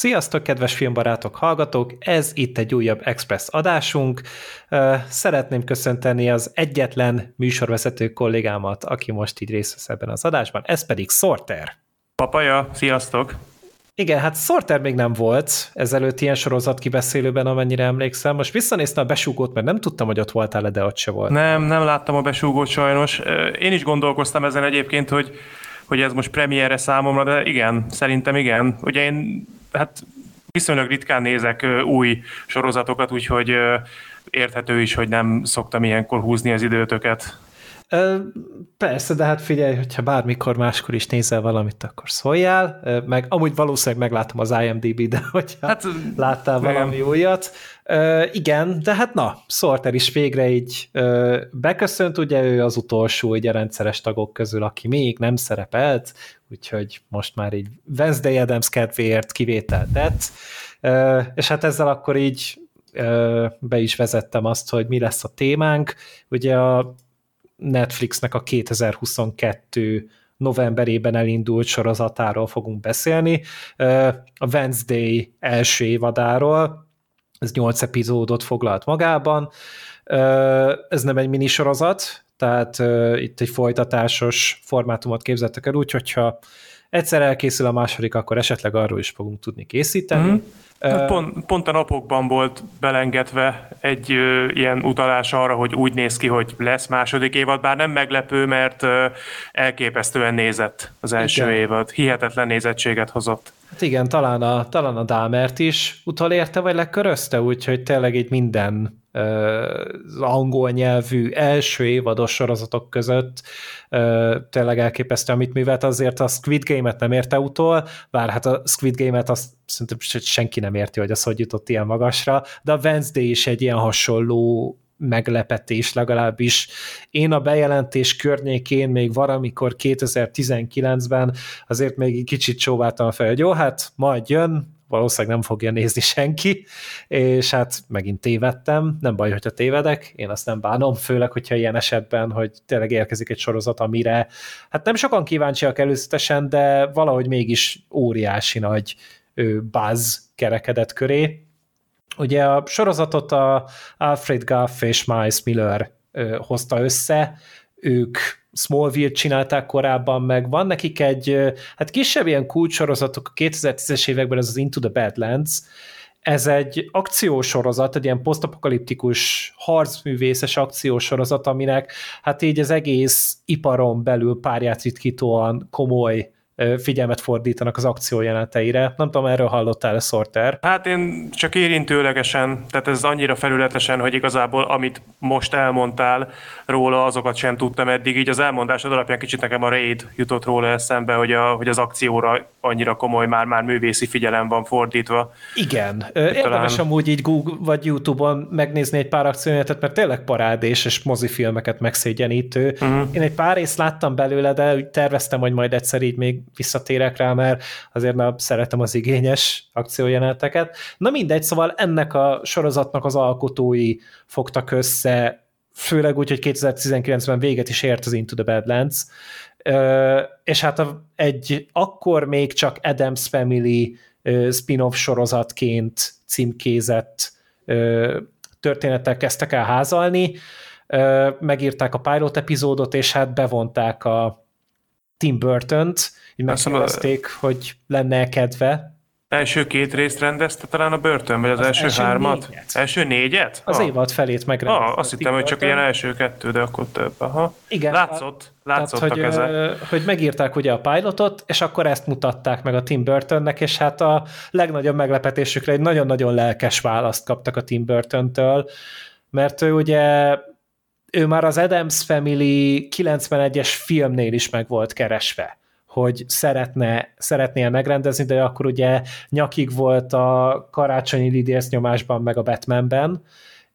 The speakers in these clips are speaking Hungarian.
Sziasztok, kedves filmbarátok, hallgatók! Ez itt egy újabb Express adásunk. Szeretném köszönteni az egyetlen műsorvezető kollégámat, aki most így részt vesz ebben az adásban, ez pedig Sorter. Papaja, sziasztok! Igen, hát Sorter még nem volt ezelőtt ilyen sorozat kibeszélőben, amennyire emlékszem. Most visszanéztem a besúgót, mert nem tudtam, hogy ott voltál, de ott se volt. Nem, nem láttam a besúgót sajnos. Én is gondolkoztam ezen egyébként, hogy, hogy ez most premierre számomra, de igen, szerintem igen. Ugye én hát viszonylag ritkán nézek új sorozatokat, úgyhogy érthető is, hogy nem szoktam ilyenkor húzni az időtöket. Persze, de hát figyelj, hogyha bármikor máskor is nézel valamit, akkor szóljál, meg amúgy valószínűleg meglátom az IMDb, de hogyha hát, láttál valami igen. Igen, de hát na, Sorter is végre így beköszönt, ugye ő az utolsó ugye rendszeres tagok közül, aki még nem szerepelt, úgyhogy most már így Wednesday Adams kedvéért kivételt tett, és hát ezzel akkor így be is vezettem azt, hogy mi lesz a témánk. Ugye a Netflixnek a 2022 novemberében elindult sorozatáról fogunk beszélni, a Wednesday első évadáról, ez 8 epizódot foglalt magában, ez nem egy minisorozat, tehát itt egy folytatásos formátumot képzettek el, úgy, hogyha egyszer elkészül a második, akkor esetleg arról is fogunk tudni készíteni. Mm-hmm. Hát pont, pont a napokban volt belengedve egy ö, ilyen utalás arra, hogy úgy néz ki, hogy lesz második évad, bár nem meglepő, mert ö, elképesztően nézett az első igen. évad. Hihetetlen nézettséget hozott. Hát igen, talán a, talán a Dámert is utolérte, vagy lekörözte, úgyhogy tényleg így minden az angol nyelvű első évados sorozatok között tényleg elképesztő, amit művelt, azért a Squid Game-et nem érte utol, bár hát a Squid Game-et azt szerintem senki nem érti, hogy az hogy jutott ilyen magasra, de a Wednesday is egy ilyen hasonló meglepetés legalábbis. Én a bejelentés környékén még valamikor 2019-ben azért még kicsit csóváltam fel, hogy jó, hát majd jön, valószínűleg nem fogja nézni senki, és hát megint tévedtem, nem baj, hogyha tévedek, én azt nem bánom, főleg, hogyha ilyen esetben, hogy tényleg érkezik egy sorozat, amire hát nem sokan kíváncsiak előzetesen, de valahogy mégis óriási nagy buzz kerekedett köré. Ugye a sorozatot a Alfred Guff és Miles Miller hozta össze, ők Smallville csinálták korábban, meg van nekik egy, hát kisebb ilyen kulcsorozatok a 2010-es években, ez az Into the Badlands, ez egy akciósorozat, egy ilyen posztapokaliptikus harcművészes akciósorozat, aminek hát így az egész iparon belül párját ritkítóan komoly figyelmet fordítanak az akció jeleneteire. Nem tudom, erről hallottál a Sorter? Hát én csak érintőlegesen, tehát ez annyira felületesen, hogy igazából amit most elmondtál róla, azokat sem tudtam eddig. Így az elmondásod alapján kicsit nekem a Raid jutott róla eszembe, hogy, a, hogy az akcióra annyira komoly, már, már művészi figyelem van fordítva. Igen. Érdemes talán... amúgy így Google vagy YouTube-on megnézni egy pár akciójelenetet, mert tényleg parádés és mozifilmeket megszégyenítő. Uh-huh. Én egy pár részt láttam belőle, de terveztem, hogy majd egyszer így még visszatérek rá, mert azért már szeretem az igényes akciójeleneteket. Na mindegy, szóval ennek a sorozatnak az alkotói fogtak össze, főleg úgy, hogy 2019-ben véget is ért az Into the Badlands, és hát egy akkor még csak Adams Family spin-off sorozatként címkézett történetek kezdtek el házalni, megírták a pilot epizódot, és hát bevonták a Tim Burton-t, így megkérdezték, hogy lenne kedve. Első két részt rendezte talán a börtön, vagy az, az első, első hármat? Négyet. Első négyet? Az ah. évad felét megrendezte. Ah, azt hittem, hogy csak ilyen első kettő, de akkor több. Aha. Igen. Látszott, látszottak tehát, hogy, ezek. Hogy megírták ugye a pilotot, és akkor ezt mutatták meg a Tim Burtonnek, és hát a legnagyobb meglepetésükre egy nagyon-nagyon lelkes választ kaptak a Tim Burton-től, mert ő ugye ő már az Adams Family 91-es filmnél is meg volt keresve hogy szeretne, szeretné megrendezni, de akkor ugye nyakig volt a karácsonyi lidérsz nyomásban, meg a Batmanben,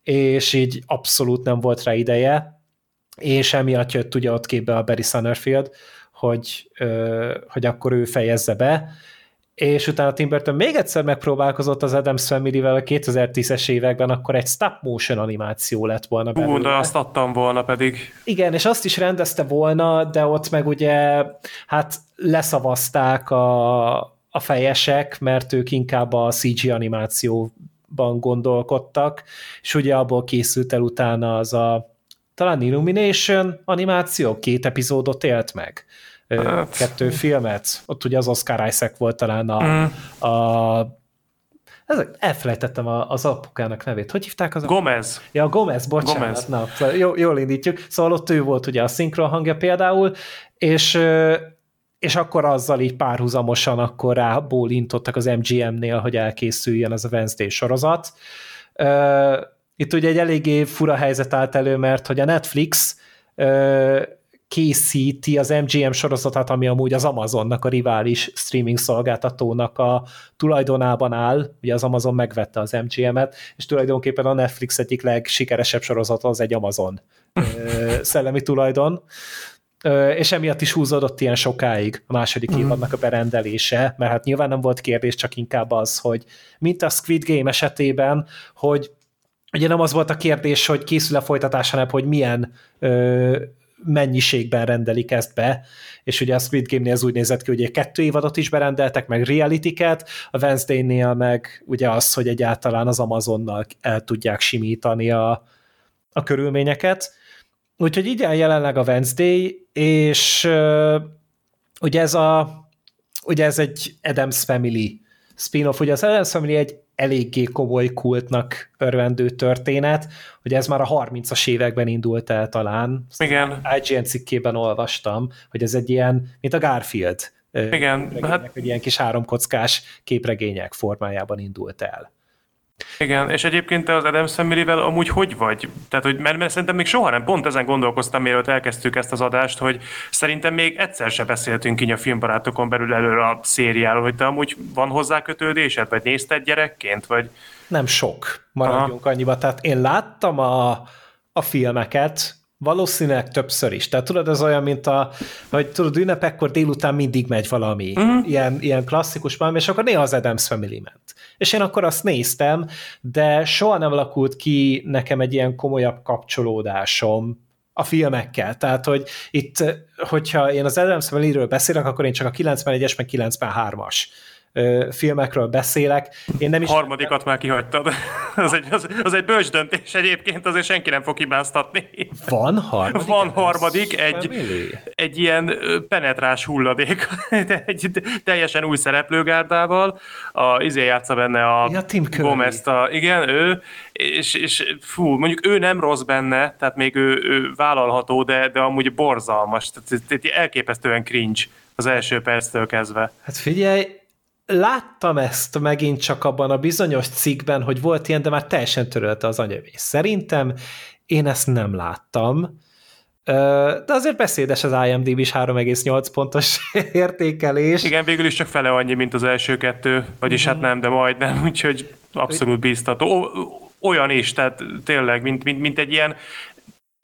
és így abszolút nem volt rá ideje, és emiatt jött ugye ott képbe a Barry Summerfield, hogy, hogy akkor ő fejezze be, és utána Tim Burton még egyszer megpróbálkozott az Adams Family-vel a 2010-es években, akkor egy stop motion animáció lett volna belőle. Hú, de azt adtam volna pedig. Igen, és azt is rendezte volna, de ott meg ugye hát leszavazták a, a fejesek, mert ők inkább a CG animációban gondolkodtak, és ugye abból készült el utána az a talán Illumination animáció, két epizódot élt meg. Hát. Kettő filmet. Ott ugye az Oscar Isaac volt talán a, mm. a ezek, elfelejtettem az apukának nevét. Hogy hívták az? Gomez. Ja, Gomez, bocsánat. Gomez. Na, jó, jól indítjuk. Szóval ott ő volt ugye a szinkron hangja például, és és akkor azzal így párhuzamosan akkor rábólintottak az MGM-nél, hogy elkészüljön az a Wednesday sorozat. Itt ugye egy eléggé fura helyzet állt elő, mert hogy a Netflix készíti az MGM sorozatát, ami amúgy az Amazonnak, a rivális streaming szolgáltatónak a tulajdonában áll, ugye az Amazon megvette az MGM-et, és tulajdonképpen a Netflix egyik legsikeresebb sorozata az egy Amazon szellemi tulajdon, és emiatt is húzódott ilyen sokáig a második mm. évadnak a berendelése, mert hát nyilván nem volt kérdés, csak inkább az, hogy mint a Squid Game esetében, hogy ugye nem az volt a kérdés, hogy készül a folytatása, hogy milyen ö, mennyiségben rendelik ezt be, és ugye a Squid Game-nél ez úgy nézett ki, hogy egy kettő évadot is berendeltek, meg reality-ket, a Wednesday-nél meg ugye az, hogy egyáltalán az Amazonnal el tudják simítani a, a körülményeket. Úgyhogy így áll jelenleg a Wednesday, és uh, ugye ez a ugye ez egy Adams Family spin-off, ugye az Adams Family egy eléggé komoly kultnak örvendő történet, hogy ez már a 30-as években indult el talán. Igen. IGN cikkében olvastam, hogy ez egy ilyen, mint a Garfield. Igen. Hát... Hogy ilyen kis háromkockás képregények formájában indult el. Igen, és egyébként te az Adam family amúgy hogy vagy? Tehát, hogy, mert, mert szerintem még soha nem, pont ezen gondolkoztam, mielőtt elkezdtük ezt az adást, hogy szerintem még egyszer se beszéltünk így a filmbarátokon belül előre a szériáról, hogy te amúgy van hozzá kötődésed, vagy nézted gyerekként, vagy... Nem sok, maradjunk Aha. annyiba. Tehát én láttam a, a filmeket, Valószínűleg többször is. Tehát tudod, ez olyan, mint a, hogy tudod, ünnepekkor délután mindig megy valami uh-huh. ilyen, ilyen klasszikus valami, és akkor néha az Adams Family ment. És én akkor azt néztem, de soha nem alakult ki nekem egy ilyen komolyabb kapcsolódásom a filmekkel. Tehát, hogy itt, hogyha én az Adams Family-ről beszélek, akkor én csak a 91-es, meg 93-as filmekről beszélek. Én nem is... Harmadikat már kihagytad. az, egy, az, az egy bölcs döntés egyébként, azért senki nem fog hibáztatni. Van harmadik? Van harmadik, egy, egy ilyen penetrás hulladék, egy teljesen új szereplőgárdával. A, izé játsza benne a ja, Tim Gomez, a, igen, ő, és, és fú, mondjuk ő nem rossz benne, tehát még ő, ő vállalható, de, de amúgy borzalmas, tehát elképesztően cringe az első perctől kezdve. Hát figyelj, láttam ezt megint csak abban a bizonyos cikkben, hogy volt ilyen, de már teljesen törölte az anyavész. Szerintem én ezt nem láttam, de azért beszédes az IMDb is 3,8 pontos értékelés. Igen, végül is csak fele annyi, mint az első kettő, vagyis mm. hát nem, de majdnem, úgyhogy abszolút bíztató. Olyan is, tehát tényleg, mint, mint, mint egy ilyen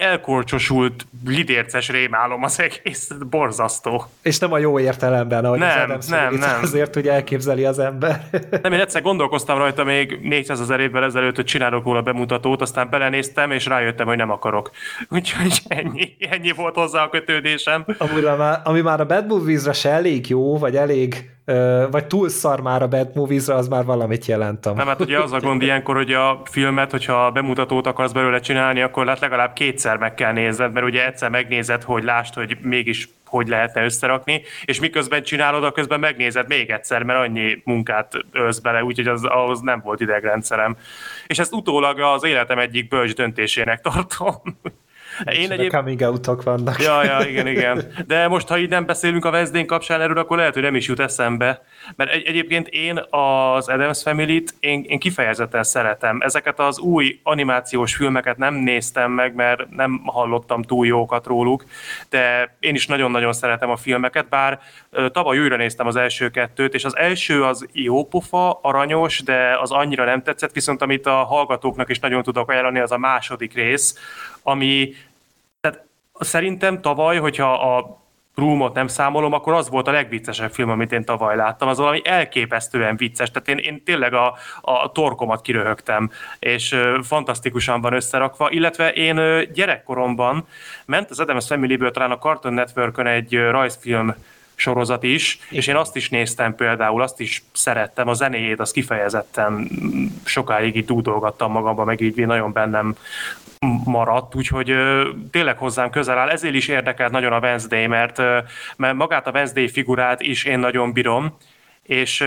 elkorcsosult, lidérces rémálom az egész, borzasztó. És nem a jó értelemben, ahogy nem, az nem, nem. azért, hogy elképzeli az ember. nem, én egyszer gondolkoztam rajta még 400 ezer évvel ezelőtt, hogy csinálok róla bemutatót, aztán belenéztem, és rájöttem, hogy nem akarok. Úgyhogy ennyi, ennyi volt hozzá a kötődésem. Már, ami már a Bad Movies-ra se elég jó, vagy elég vagy túl szar már a Bad movies az már valamit jelent. Nem, hát ugye az a gond ilyenkor, hogy a filmet, hogyha a bemutatót akarsz belőle csinálni, akkor hát legalább kétszer meg kell nézned, mert ugye egyszer megnézed, hogy lásd, hogy mégis hogy lehetne összerakni, és miközben csinálod, a közben megnézed még egyszer, mert annyi munkát ölsz bele, úgyhogy az, ahhoz nem volt idegrendszerem. És ezt utólag az életem egyik bölcs döntésének tartom. Én egyéb... coming out vannak. Ja, ja, igen, igen. De most, ha így nem beszélünk a Wezdén kapcsán erről, akkor lehet, hogy nem is jut eszembe. Mert egy, egyébként én az Adams Family-t én, én kifejezetten szeretem. Ezeket az új animációs filmeket nem néztem meg, mert nem hallottam túl jókat róluk, de én is nagyon-nagyon szeretem a filmeket, bár tavaly újra néztem az első kettőt, és az első az jó pofa, aranyos, de az annyira nem tetszett, viszont amit a hallgatóknak is nagyon tudok ajánlani, az a második rész, ami tehát szerintem tavaly, hogyha a Roomot nem számolom, akkor az volt a legviccesebb film, amit én tavaly láttam. Az valami elképesztően vicces. Tehát én, én tényleg a, a torkomat kiröhögtem, és ö, fantasztikusan van összerakva. Illetve én ö, gyerekkoromban ment az Adams Family-ből talán a Cartoon network egy ö, rajzfilm sorozat is, Igen. és én azt is néztem például, azt is szerettem, a zenéjét, azt kifejezetten sokáig így dúdolgattam magamba, meg így nagyon bennem maradt, úgyhogy tényleg hozzám közel áll. Ezért is érdekelt nagyon a Wednesday, mert, mert magát a Wednesday figurát is én nagyon bírom, és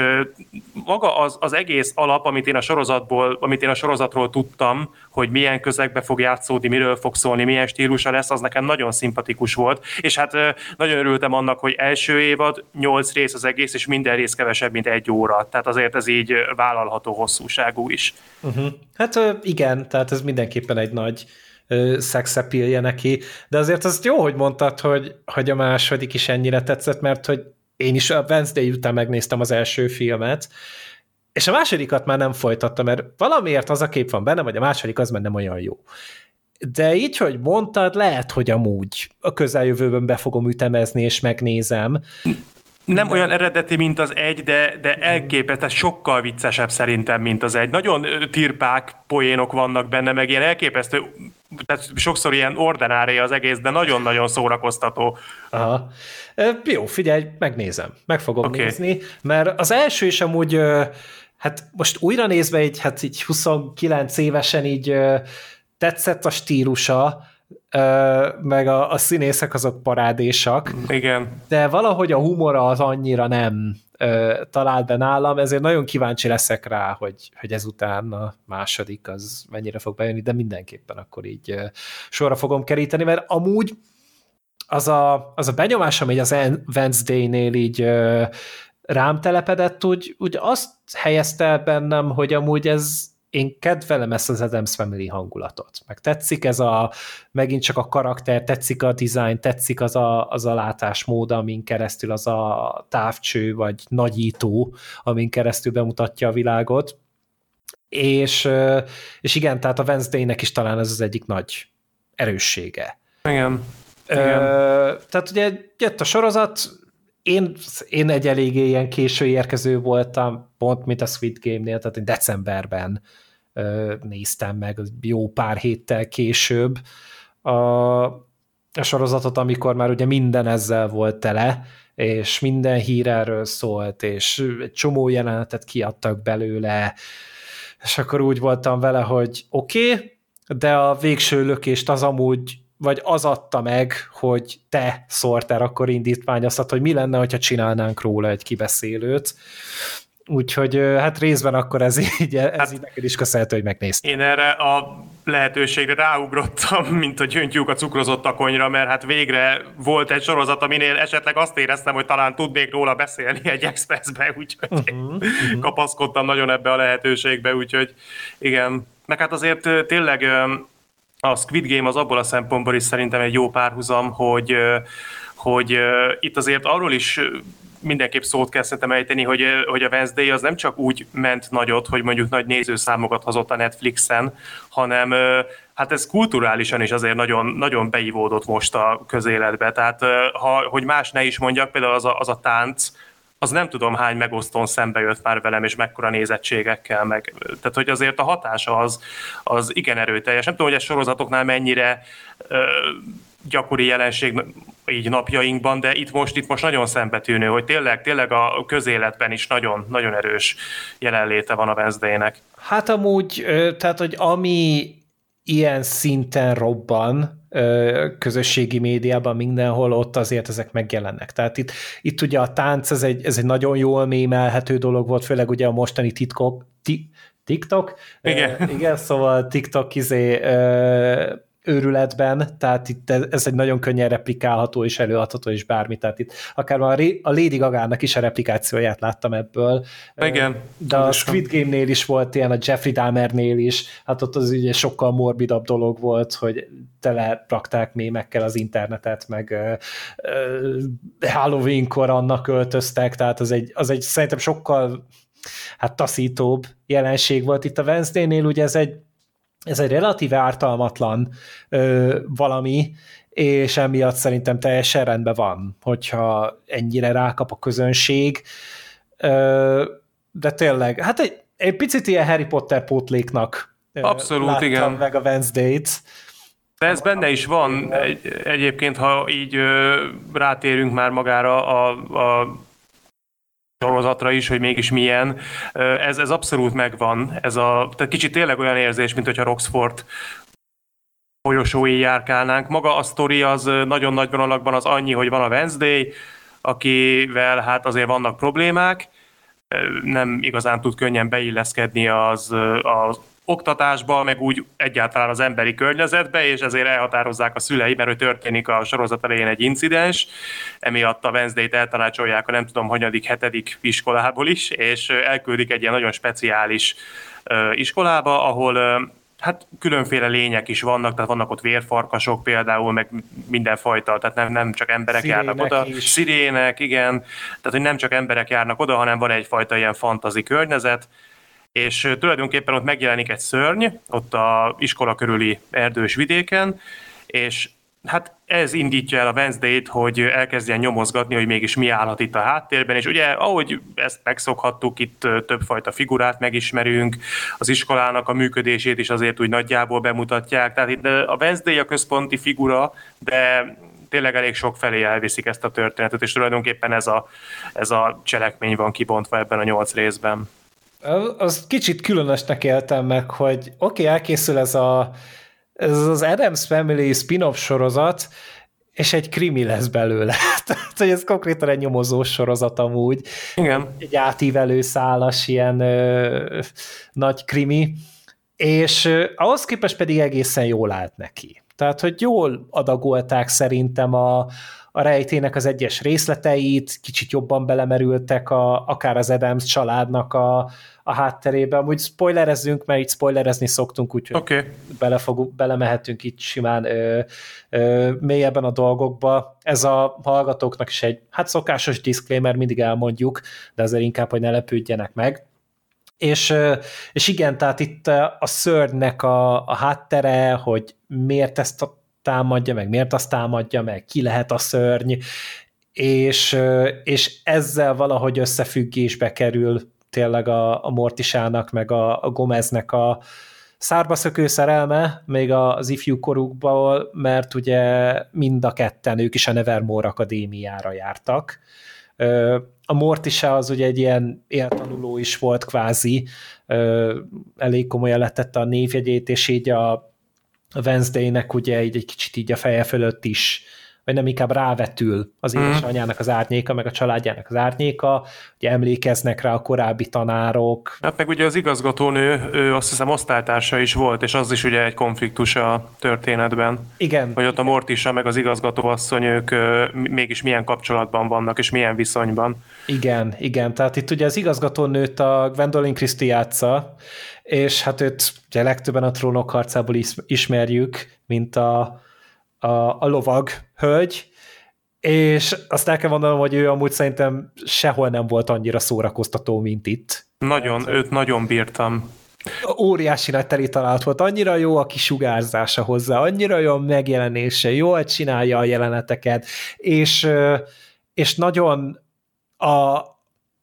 maga az, az egész alap, amit én a sorozatból, amit én a sorozatról tudtam, hogy milyen közegbe fog játszódni, miről fog szólni, milyen stílusa lesz, az nekem nagyon szimpatikus volt, és hát nagyon örültem annak, hogy első évad, nyolc rész az egész, és minden rész kevesebb, mint egy óra, tehát azért ez így vállalható hosszúságú is. Uh-huh. Hát igen, tehát ez mindenképpen egy nagy szexepilje neki, de azért azt jó, hogy mondtad, hogy, hogy a második is ennyire tetszett, mert hogy én is a Wednesday után megnéztem az első filmet, és a másodikat már nem folytattam, mert valamiért az a kép van benne, vagy a második az már nem olyan jó. De így, hogy mondtad, lehet, hogy amúgy a közeljövőben be fogom ütemezni, és megnézem. Nem olyan eredeti, mint az egy, de, de elképesztő, sokkal viccesebb szerintem, mint az egy. Nagyon tirpák poénok vannak benne, meg ilyen elképesztő, tehát sokszor ilyen ordinári az egész, de nagyon-nagyon szórakoztató. Aha. Jó, figyelj, megnézem. Meg fogom okay. nézni, mert az első is amúgy, hát most újra nézve, így, hát így 29 évesen így tetszett a stílusa, meg a, a színészek azok parádésak. Igen. De valahogy a humora az annyira nem talált be nálam, ezért nagyon kíváncsi leszek rá, hogy, hogy ezután a második az mennyire fog bejönni, de mindenképpen akkor így sorra fogom keríteni, mert amúgy az a, az a benyomás, ami az Wednesday-nél így rám telepedett, úgy, úgy azt helyezte bennem, hogy amúgy ez én kedvelem ezt az Adams Family hangulatot. Meg tetszik ez a, megint csak a karakter, tetszik a design, tetszik az a, az a látásmód, amin keresztül az a távcső, vagy nagyító, amin keresztül bemutatja a világot. És, és igen, tehát a Wednesday-nek is talán ez az egyik nagy erőssége. Igen. Igen. Ö, tehát ugye jött a sorozat, én, én egy eléggé ilyen késő érkező voltam, pont mint a Sweet Game-nél, tehát decemberben néztem meg jó pár héttel később a, a sorozatot, amikor már ugye minden ezzel volt tele, és minden hír erről szólt, és egy csomó jelenetet kiadtak belőle, és akkor úgy voltam vele, hogy oké, okay, de a végső lökést az amúgy vagy az adta meg, hogy te, Sorter, akkor indítványoztad, hogy mi lenne, hogyha csinálnánk róla egy kibeszélőt. Úgyhogy hát részben akkor ez így, ez hát, így neked is köszönhető, hogy megnéztem. Én erre a lehetőségre ráugrottam, mint hogy öntjük a cukrozott takonyra, mert hát végre volt egy sorozat, aminél esetleg azt éreztem, hogy talán tudnék róla beszélni egy expressbe, úgyhogy uh-huh, uh-huh. kapaszkodtam nagyon ebbe a lehetőségbe, úgyhogy igen. Meg hát azért tényleg a Squid Game az abból a szempontból is szerintem egy jó párhuzam, hogy, hogy itt azért arról is mindenképp szót kell szerintem ejteni, hogy, hogy a Wednesday az nem csak úgy ment nagyot, hogy mondjuk nagy nézőszámokat hozott a Netflixen, hanem hát ez kulturálisan is azért nagyon, nagyon beivódott most a közéletbe. Tehát ha, hogy más ne is mondjak, például az a, az a tánc, az nem tudom hány megosztón szembe jött már velem, és mekkora nézettségekkel, meg, tehát hogy azért a hatása az, az igen erőteljes. Nem tudom, hogy a sorozatoknál mennyire ö, gyakori jelenség így napjainkban, de itt most, itt most nagyon szembetűnő, hogy tényleg, tényleg a közéletben is nagyon, nagyon erős jelenléte van a Wednesday-nek. Hát amúgy, tehát, hogy ami ilyen szinten robban közösségi médiában mindenhol, ott azért ezek megjelennek. Tehát itt, itt ugye a tánc, ez egy, ez egy nagyon jól mémelhető dolog volt, főleg ugye a mostani titkok, ti, TikTok? Igen. Uh, igen, szóval TikTok izé uh, őrületben, tehát itt ez egy nagyon könnyen replikálható és előadható és bármi, tehát itt akár a Lady Gaga-nak is a replikációját láttam ebből. Igen. De a Squid Game-nél is volt ilyen, a Jeffrey Dahmer-nél is, hát ott az ugye sokkal morbidabb dolog volt, hogy tele rakták mémekkel az internetet, meg Halloween-kor annak öltöztek, tehát az egy, az egy szerintem sokkal hát taszítóbb jelenség volt itt a Wednesday-nél, ugye ez egy ez egy relatíve ártalmatlan ö, valami, és emiatt szerintem teljesen rendben van, hogyha ennyire rákap a közönség. Ö, de tényleg, hát egy, egy picit ilyen Harry Potter pótléknak Abszolút, igen. meg a Wednesday-t, De ez benne is van egy, egyébként, ha így ö, rátérünk már magára a, a sorozatra is, hogy mégis milyen. Ez, ez abszolút megvan. Ez a, tehát kicsit tényleg olyan érzés, mint hogyha Roxford folyosói járkálnánk. Maga a sztori az nagyon nagy vonalakban az annyi, hogy van a Wednesday, akivel hát azért vannak problémák, nem igazán tud könnyen beilleszkedni az, az oktatásba, meg úgy egyáltalán az emberi környezetbe, és ezért elhatározzák a szülei, mert hogy történik a sorozat elején egy incidens, emiatt a Wednesday-t eltanácsolják a nem tudom, hanyadik, hetedik iskolából is, és elküldik egy ilyen nagyon speciális iskolába, ahol hát különféle lények is vannak, tehát vannak ott vérfarkasok például, meg mindenfajta, tehát nem, nem csak emberek Szirének járnak oda. Is. Szirének, igen. Tehát, hogy nem csak emberek járnak oda, hanem van egyfajta ilyen fantazi környezet, és tulajdonképpen ott megjelenik egy szörny, ott a iskola körüli erdős vidéken, és hát ez indítja el a Wednesday-t, hogy elkezdjen nyomozgatni, hogy mégis mi állhat itt a háttérben, és ugye ahogy ezt megszokhattuk, itt többfajta figurát megismerünk, az iskolának a működését is azért úgy nagyjából bemutatják, tehát itt a Wednesday a központi figura, de tényleg elég sok felé elviszik ezt a történetet, és tulajdonképpen ez a, ez a cselekmény van kibontva ebben a nyolc részben. Az kicsit különösnek éltem meg, hogy oké, okay, elkészül ez a ez az Adams Family spin-off sorozat, és egy krimi lesz belőle. Tehát, hogy ez konkrétan egy nyomozós sorozat amúgy. Igen. Egy átívelő szálas ilyen ö, nagy krimi, és ö, ahhoz képest pedig egészen jól állt neki. Tehát, hogy jól adagolták szerintem a, a rejtének az egyes részleteit, kicsit jobban belemerültek a, akár az Adams családnak a, a hátterébe. Amúgy spoilerezzünk, mert itt spoilerezni szoktunk, úgyhogy okay. belefog, belemehetünk itt simán ö, ö, mélyebben a dolgokba. Ez a hallgatóknak is egy, hát szokásos disclaimer, mindig elmondjuk, de azért inkább, hogy ne lepődjenek meg. És, és igen, tehát itt a szörnynek a, a háttere, hogy miért ezt támadja, meg miért azt támadja, meg ki lehet a szörny, és, és ezzel valahogy összefüggésbe kerül tényleg a, a Mortisának, meg a, a Gomeznek a szárbaszökő szerelme, még az ifjú korukból, mert ugye mind a ketten ők is a Nevermore Akadémiára jártak. A Mortisa az ugye egy ilyen éltanuló is volt kvázi, elég komolyan letette a névjegyét, és így a Wednesday-nek ugye egy, egy kicsit így a feje fölött is vagy nem inkább rávetül az mhm. édesanyjának az árnyéka, meg a családjának az árnyéka, ugye emlékeznek rá a korábbi tanárok. Hát meg ugye az igazgatónő, ő azt hiszem osztálytársa is volt, és az is ugye egy konfliktus a történetben. Igen. Hogy ott a Mortisa meg az igazgatóasszony, ők mégis milyen kapcsolatban vannak, és milyen viszonyban. Igen, igen. Tehát itt ugye az igazgatónőt a Gwendolyn Christie játsza, és hát őt ugye legtöbben a trónok harcából ismerjük, mint a a, a lovag hölgy, és azt el kell mondanom, hogy ő amúgy szerintem sehol nem volt annyira szórakoztató, mint itt. Nagyon, hát, őt nagyon bírtam. Óriási nagy teli talált volt, annyira jó a kisugárzása hozzá, annyira jó a megjelenése, jól csinálja a jeleneteket, és, és nagyon a,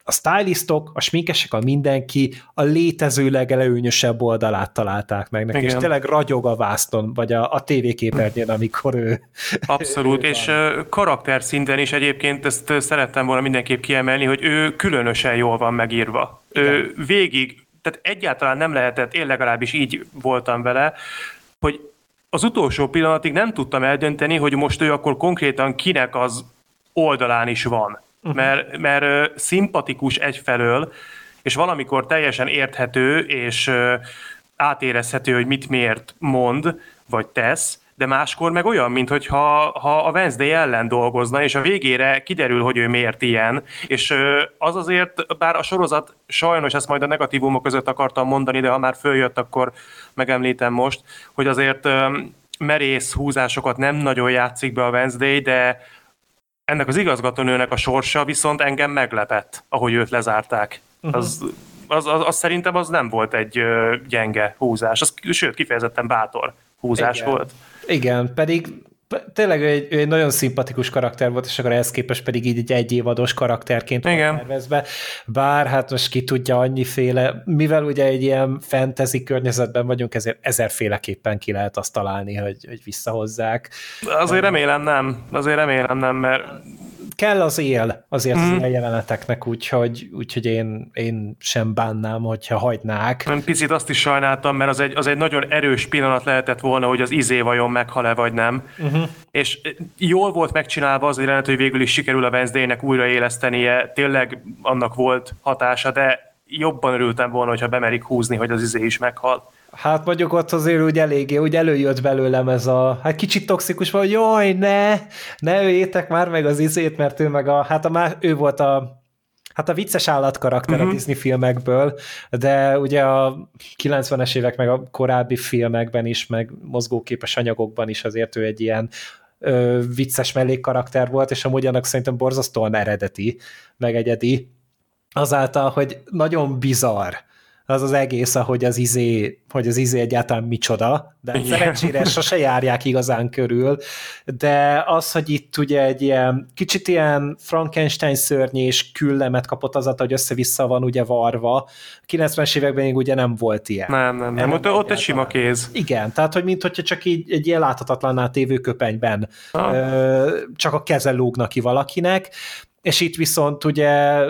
a stylistok, a sminkesek, a mindenki a létező legelőnyösebb oldalát találták meg neki, Igen. és tényleg ragyog a vászton, vagy a, a tévéképernyőn, amikor ő... Abszolút, ő és van. karakter szinten is egyébként ezt szerettem volna mindenképp kiemelni, hogy ő különösen jól van megírva. Igen. Ő végig, tehát egyáltalán nem lehetett, én legalábbis így voltam vele, hogy az utolsó pillanatig nem tudtam eldönteni, hogy most ő akkor konkrétan kinek az oldalán is van. Mert, mert szimpatikus egyfelől, és valamikor teljesen érthető, és átérezhető, hogy mit miért mond, vagy tesz, de máskor meg olyan, mintha ha a Wednesday ellen dolgozna, és a végére kiderül, hogy ő miért ilyen, és az azért, bár a sorozat sajnos ezt majd a negatívumok között akartam mondani, de ha már följött, akkor megemlítem most, hogy azért merész húzásokat nem nagyon játszik be a Wednesday, de ennek az igazgatónőnek a sorsa viszont engem meglepett, ahogy őt lezárták. Uh-huh. Az, az, az, az szerintem az nem volt egy gyenge húzás, az, sőt, kifejezetten bátor húzás Igen. volt. Igen, pedig tényleg ő egy, ő egy nagyon szimpatikus karakter volt, és akkor ehhez képest pedig így egy egyévados karakterként Igen. tervezve. Bár hát most ki tudja annyiféle, mivel ugye egy ilyen fantasy környezetben vagyunk, ezért ezerféleképpen ki lehet azt találni, hogy, hogy visszahozzák. Azért remélem nem, azért remélem nem, mert kell az él azért mm. az ilyen jeleneteknek, úgyhogy, úgyhogy én, én sem bánnám, hogyha hagynák. Nem, picit azt is sajnáltam, mert az egy, az egy nagyon erős pillanat lehetett volna, hogy az izé vajon meghal-e vagy nem. Uh-huh. És jól volt megcsinálva az a jelenet, hogy végül is sikerül a Wednesday-nek újraélesztenie, tényleg annak volt hatása, de jobban örültem volna, hogyha bemerik húzni, hogy az izé is meghal. Hát mondjuk ott azért úgy eléggé, úgy előjött belőlem ez a, hát kicsit toxikus hogy jaj, ne, ne öljétek már meg az izét, mert ő meg a, hát a már, ő volt a, hát a vicces állatkarakter uh-huh. a mhm. Disney filmekből, de ugye a 90-es évek meg a korábbi filmekben is, meg mozgóképes anyagokban is azért ő egy ilyen ö, vicces mellékkarakter volt, és amúgy annak szerintem borzasztóan eredeti, meg egyedi, azáltal, hogy nagyon bizarr az az egész, ahogy az izé, hogy az izé egyáltalán micsoda, de Igen. szerencsére sose járják igazán körül, de az, hogy itt ugye egy ilyen, kicsit ilyen Frankenstein szörnyés küllemet kapott az, hogy össze-vissza van ugye varva, a 90-es években még ugye nem volt ilyen. Nem, nem, nem, ott, ott egy sima kéz. Igen, tehát, hogy mint hogyha csak így egy ilyen láthatatlanná tévő köpenyben ah. ö, csak a keze lógnak ki valakinek, és itt viszont ugye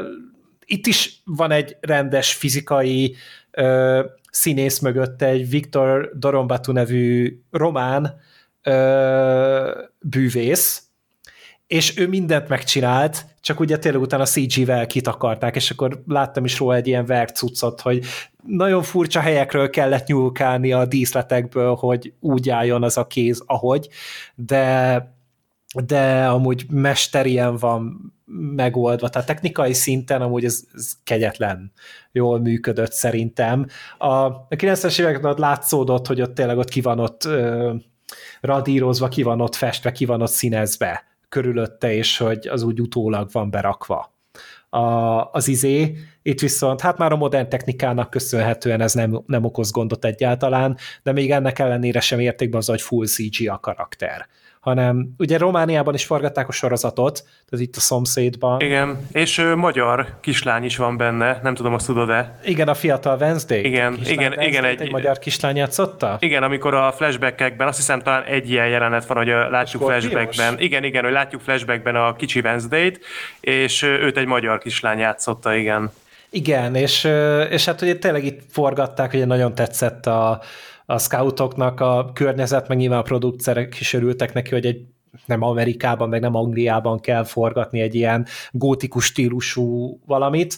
itt is van egy rendes fizikai ö, színész mögötte, egy Viktor Dorombatu nevű román ö, bűvész, és ő mindent megcsinált, csak ugye tényleg utána CG-vel kitakarták, és akkor láttam is róla egy ilyen vercucot, hogy nagyon furcsa helyekről kellett nyúlkálni a díszletekből, hogy úgy álljon az a kéz, ahogy, de de amúgy mesterien van megoldva, tehát technikai szinten amúgy ez, ez kegyetlen jól működött szerintem. A, a 90-es években ott látszódott, hogy ott tényleg ott ki van ott ö, radírozva, ki van ott festve, ki van ott színezve körülötte, és hogy az úgy utólag van berakva a, az izé, itt viszont hát már a modern technikának köszönhetően ez nem, nem okoz gondot egyáltalán, de még ennek ellenére sem érték be az, hogy full CG a karakter hanem ugye Romániában is forgatták a sorozatot, tehát itt a szomszédban. Igen, és ö, magyar kislány is van benne, nem tudom, azt tudod-e? Igen, a fiatal Wednesday. Igen, igen, Wednesday, igen. Egy, egy magyar kislány játszotta? Igen, amikor a flashbackekben, azt hiszem talán egy ilyen jelenet van, hogy látjuk flashbackben. Igen, igen, hogy látjuk flashbackben a kicsi Wednesday-t, és őt egy magyar kislány játszotta, igen. Igen, és, és hát ugye tényleg itt forgatták, ugye nagyon tetszett a, a scoutoknak a környezet, meg nyilván a producerek is örültek neki, hogy egy nem Amerikában, meg nem Angliában kell forgatni egy ilyen gótikus stílusú valamit,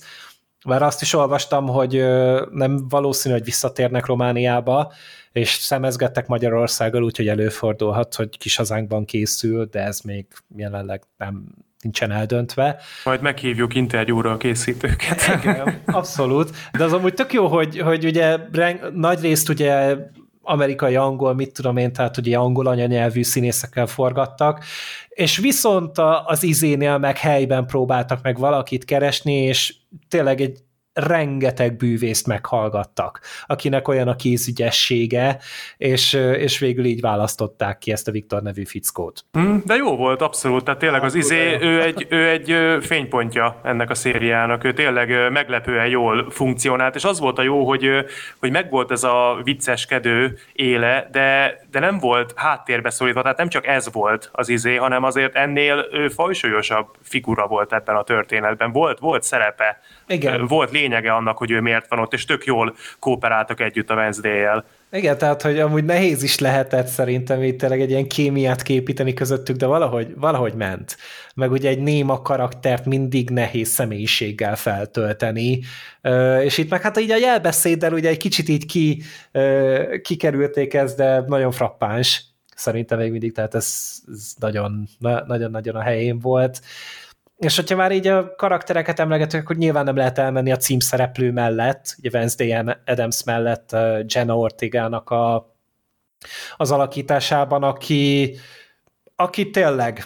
mert azt is olvastam, hogy nem valószínű, hogy visszatérnek Romániába, és szemezgettek Magyarországgal, úgyhogy előfordulhat, hogy kis hazánkban készül, de ez még jelenleg nem nincsen eldöntve. Majd meghívjuk interjúra a készítőket. Igen, abszolút. De az amúgy tök jó, hogy, hogy ugye nagy részt ugye amerikai angol, mit tudom én, tehát ugye angol anyanyelvű színészekkel forgattak, és viszont az izénél meg helyben próbáltak meg valakit keresni, és tényleg egy rengeteg bűvészt meghallgattak, akinek olyan a kézügyessége, és, és végül így választották ki ezt a Viktor nevű fickót. Hmm, de jó volt, abszolút, tehát tényleg az izé, ő egy, ő egy fénypontja ennek a szériának, ő tényleg meglepően jól funkcionált, és az volt a jó, hogy, hogy megvolt ez a vicceskedő éle, de, de nem volt háttérbe szólítva, tehát nem csak ez volt az izé, hanem azért ennél fajsúlyosabb figura volt ebben a történetben, volt, volt szerepe, Igen. volt lényege annak, hogy ő miért van ott, és tök jól kooperáltak együtt a Wednesday-jel. Igen, tehát, hogy amúgy nehéz is lehetett szerintem itt tényleg egy ilyen kémiát képíteni közöttük, de valahogy, valahogy ment. Meg ugye egy néma karaktert mindig nehéz személyiséggel feltölteni, és itt meg hát így a jelbeszéddel ugye egy kicsit így ki, kikerülték ezt, de nagyon frappáns szerintem még mindig, tehát ez, ez nagyon, nagyon-nagyon a helyén volt. És hogyha már így a karaktereket emlegetünk, akkor nyilván nem lehet elmenni a címszereplő mellett, ugye Wednesday Adams mellett Jenna Ortega-nak a, az alakításában, aki, aki tényleg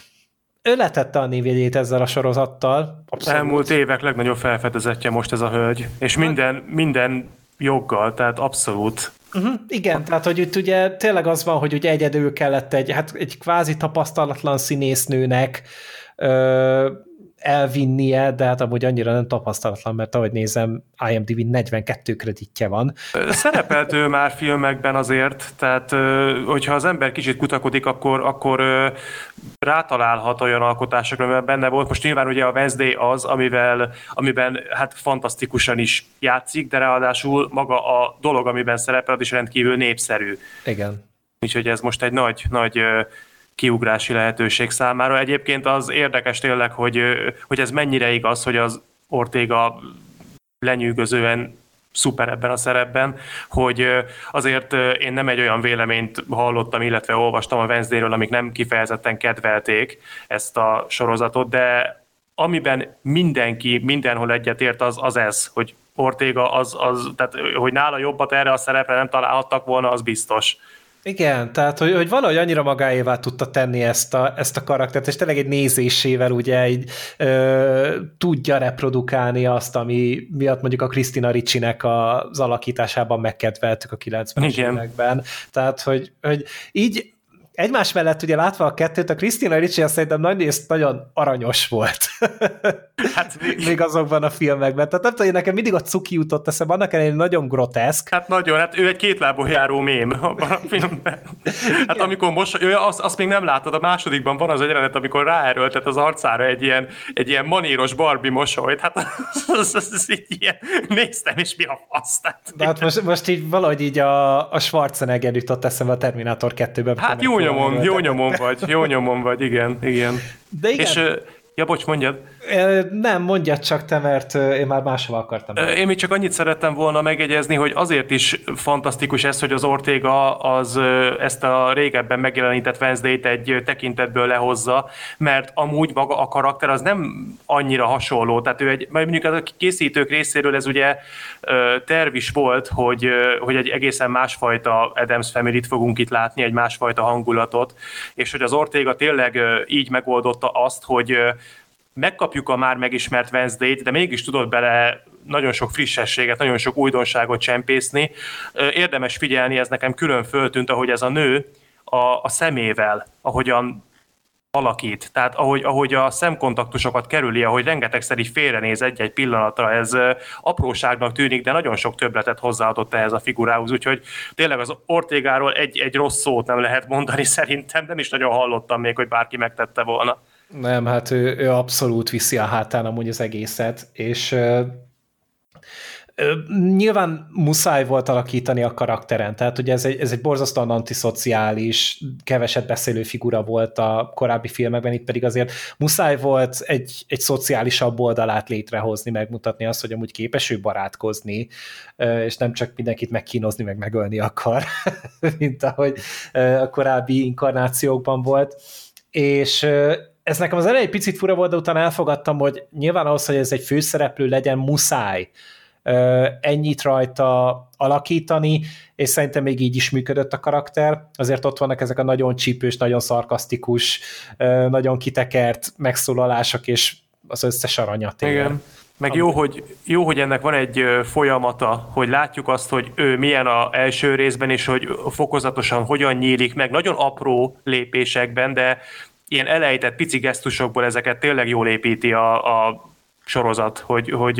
ő letette a névjegyét ezzel a sorozattal. Abszolút. Elmúlt évek legnagyobb felfedezetje most ez a hölgy, és minden, minden joggal, tehát abszolút Uh-huh, igen, tehát hogy itt ugye tényleg az van, hogy ugye egyedül kellett egy, hát egy kvázi tapasztalatlan színésznőnek ö, elvinnie, de hát amúgy annyira nem tapasztalatlan, mert ahogy nézem, IMDb 42 kreditje van. Szerepelt ő már filmekben azért, tehát hogyha az ember kicsit kutakodik, akkor, akkor rátalálhat olyan alkotásokra, amiben benne volt. Most nyilván ugye a Wednesday az, amivel, amiben hát fantasztikusan is játszik, de ráadásul maga a dolog, amiben szerepel, is rendkívül népszerű. Igen. Úgyhogy ez most egy nagy, nagy kiugrási lehetőség számára. Egyébként az érdekes tényleg, hogy, hogy ez mennyire igaz, hogy az Ortega lenyűgözően szuper ebben a szerepben, hogy azért én nem egy olyan véleményt hallottam, illetve olvastam a Wednesday-ről, amik nem kifejezetten kedvelték ezt a sorozatot, de amiben mindenki mindenhol egyetért, az, az ez, hogy Ortega az, az, tehát hogy nála jobbat erre a szerepre nem találhattak volna, az biztos. Igen, tehát hogy, hogy valahogy annyira magáévá tudta tenni ezt a, ezt a karaktert, és tényleg egy nézésével ugye egy, ö, tudja reprodukálni azt, ami miatt mondjuk a Krisztina Ricsinek az alakításában megkedveltük a 90-es években. Tehát, hogy, hogy így egymás mellett ugye látva a kettőt, a Christina Ricci szerintem nagy részt nagyon aranyos volt. Hát még... még azokban a filmekben. Tehát nem tudom, nekem mindig a cuki jutott eszembe, annak ellenére nagyon groteszk. Hát nagyon, hát ő egy két lábú járó mém abban a filmben. Hát Igen. amikor most, ő, azt, azt, még nem látod, a másodikban van az egy jelenet, amikor ráerőltet az arcára egy ilyen, egy ilyen maníros Barbie mosolyt. Hát az, az, az, az így ilyen, néztem, és mi a fasz. Tehát, De hát most, most így valahogy így a, a Schwarzenegger jutott eszembe a Terminátor 2-ben. Hát jó nyomon, jó nyomon vagy, jó nyomon vagy, igen, igen. De igen. És, ja, bocs, mondjad. Nem, mondjad csak te, mert én már máshova akartam. Én még csak annyit szerettem volna megegyezni, hogy azért is fantasztikus ez, hogy az Ortega az ezt a régebben megjelenített Wednesday-t egy tekintetből lehozza, mert amúgy maga a karakter az nem annyira hasonló. Tehát ő egy, mondjuk a készítők részéről ez ugye terv is volt, hogy, hogy egy egészen másfajta Adams Family-t fogunk itt látni, egy másfajta hangulatot, és hogy az Ortega tényleg így megoldotta azt, hogy megkapjuk a már megismert Wednesday-t, de mégis tudod bele nagyon sok frissességet, nagyon sok újdonságot csempészni. Érdemes figyelni, ez nekem külön föltűnt, ahogy ez a nő a, a szemével, ahogyan alakít. Tehát ahogy, ahogy a szemkontaktusokat kerüli, ahogy rengetegszer így félrenéz egy-egy pillanatra, ez apróságnak tűnik, de nagyon sok többletet hozzáadott ehhez a figurához, úgyhogy tényleg az Ortégáról egy, egy rossz szót nem lehet mondani szerintem, nem is nagyon hallottam még, hogy bárki megtette volna. Nem, hát ő, ő abszolút viszi a hátán amúgy az egészet, és ö, ö, nyilván muszáj volt alakítani a karakteren, tehát ugye ez egy, ez egy borzasztóan antiszociális, keveset beszélő figura volt a korábbi filmekben, itt pedig azért muszáj volt egy, egy szociálisabb oldalát létrehozni, megmutatni azt, hogy amúgy képes ő barátkozni, és nem csak mindenkit megkínozni, meg megölni akar, mint ahogy a korábbi inkarnációkban volt, és ez nekem az elején picit fura volt, de utána elfogadtam, hogy nyilván ahhoz, hogy ez egy főszereplő legyen, muszáj ennyit rajta alakítani, és szerintem még így is működött a karakter. Azért ott vannak ezek a nagyon csípős, nagyon szarkasztikus, nagyon kitekert megszólalások, és az összes aranyat. Igen. Meg jó hogy, jó, hogy ennek van egy folyamata, hogy látjuk azt, hogy ő milyen a első részben, és hogy fokozatosan hogyan nyílik meg, nagyon apró lépésekben, de ilyen elejtett pici gesztusokból ezeket tényleg jól építi a, a sorozat, hogy, hogy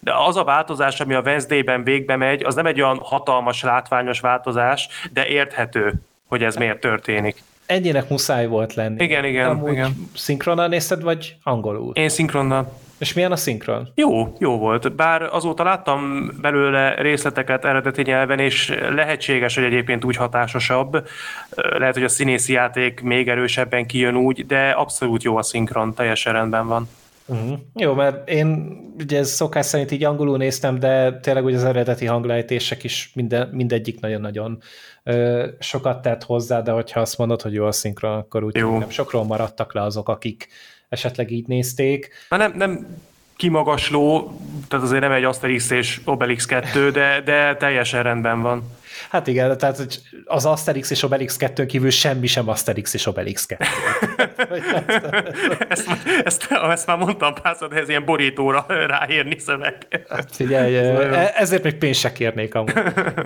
de az a változás, ami a Wednesday-ben végbe megy, az nem egy olyan hatalmas, látványos változás, de érthető, hogy ez miért történik. Ennyinek muszáj volt lenni. Igen, igen. Amúgy igen. szinkronnal nézted, vagy angolul? Én szinkronnal. És milyen a szinkron? Jó, jó volt. Bár azóta láttam belőle részleteket eredeti nyelven, és lehetséges, hogy egyébként úgy hatásosabb. Lehet, hogy a színészi játék még erősebben kijön úgy, de abszolút jó a szinkron, teljesen rendben van. Uh-huh. Jó, mert én ugye ez szokás szerint így angolul néztem, de tényleg ugye az eredeti hanglejtések is minden, mindegyik nagyon-nagyon ö, sokat tett hozzá, de hogyha azt mondod, hogy jó a szinkron, akkor úgy nem sokról maradtak le azok, akik esetleg így nézték. Na nem, nem kimagasló, tehát azért nem egy Asterix és Obelix 2, de, de teljesen rendben van. Hát igen, tehát az Asterix és Obelix 2 kívül semmi sem Asterix és Obelix 2. ezt, ezt, ezt, már mondtam párszor, de ez ilyen borítóra ráírni szöveg. Hát figyelj, e- ezért még pénzt se kérnék amúgy.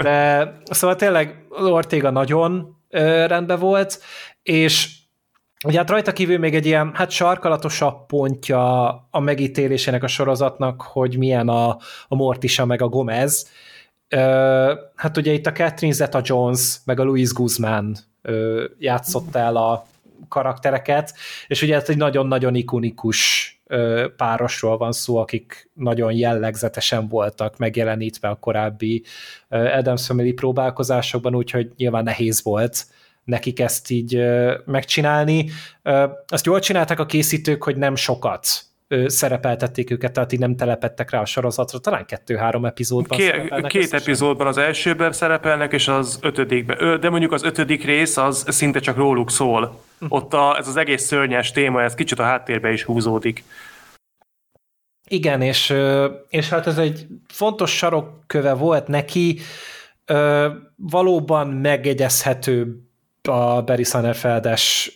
De szóval tényleg Ortega nagyon rendben volt, és Ugye hát rajta kívül még egy ilyen, hát sarkalatosabb pontja a megítélésének a sorozatnak, hogy milyen a, a Mortisa meg a Gomez. Hát ugye itt a Catherine Zeta-Jones meg a Louis Guzman játszott el a karaktereket, és ugye hát egy nagyon-nagyon ikonikus párosról van szó, akik nagyon jellegzetesen voltak megjelenítve a korábbi Adams Family próbálkozásokban, úgyhogy nyilván nehéz volt nekik ezt így megcsinálni. Azt jól csinálták a készítők, hogy nem sokat szerepeltették őket, tehát így nem telepettek rá a sorozatra, talán kettő-három epizódban Ké, Két összesen. epizódban az elsőben szerepelnek, és az ötödikben. De mondjuk az ötödik rész az szinte csak róluk szól. Hm. Ott a, ez az egész szörnyes téma, ez kicsit a háttérbe is húzódik. Igen, és, és hát ez egy fontos sarokköve volt neki, valóban megegyezhető a Barry Sonnenfeldes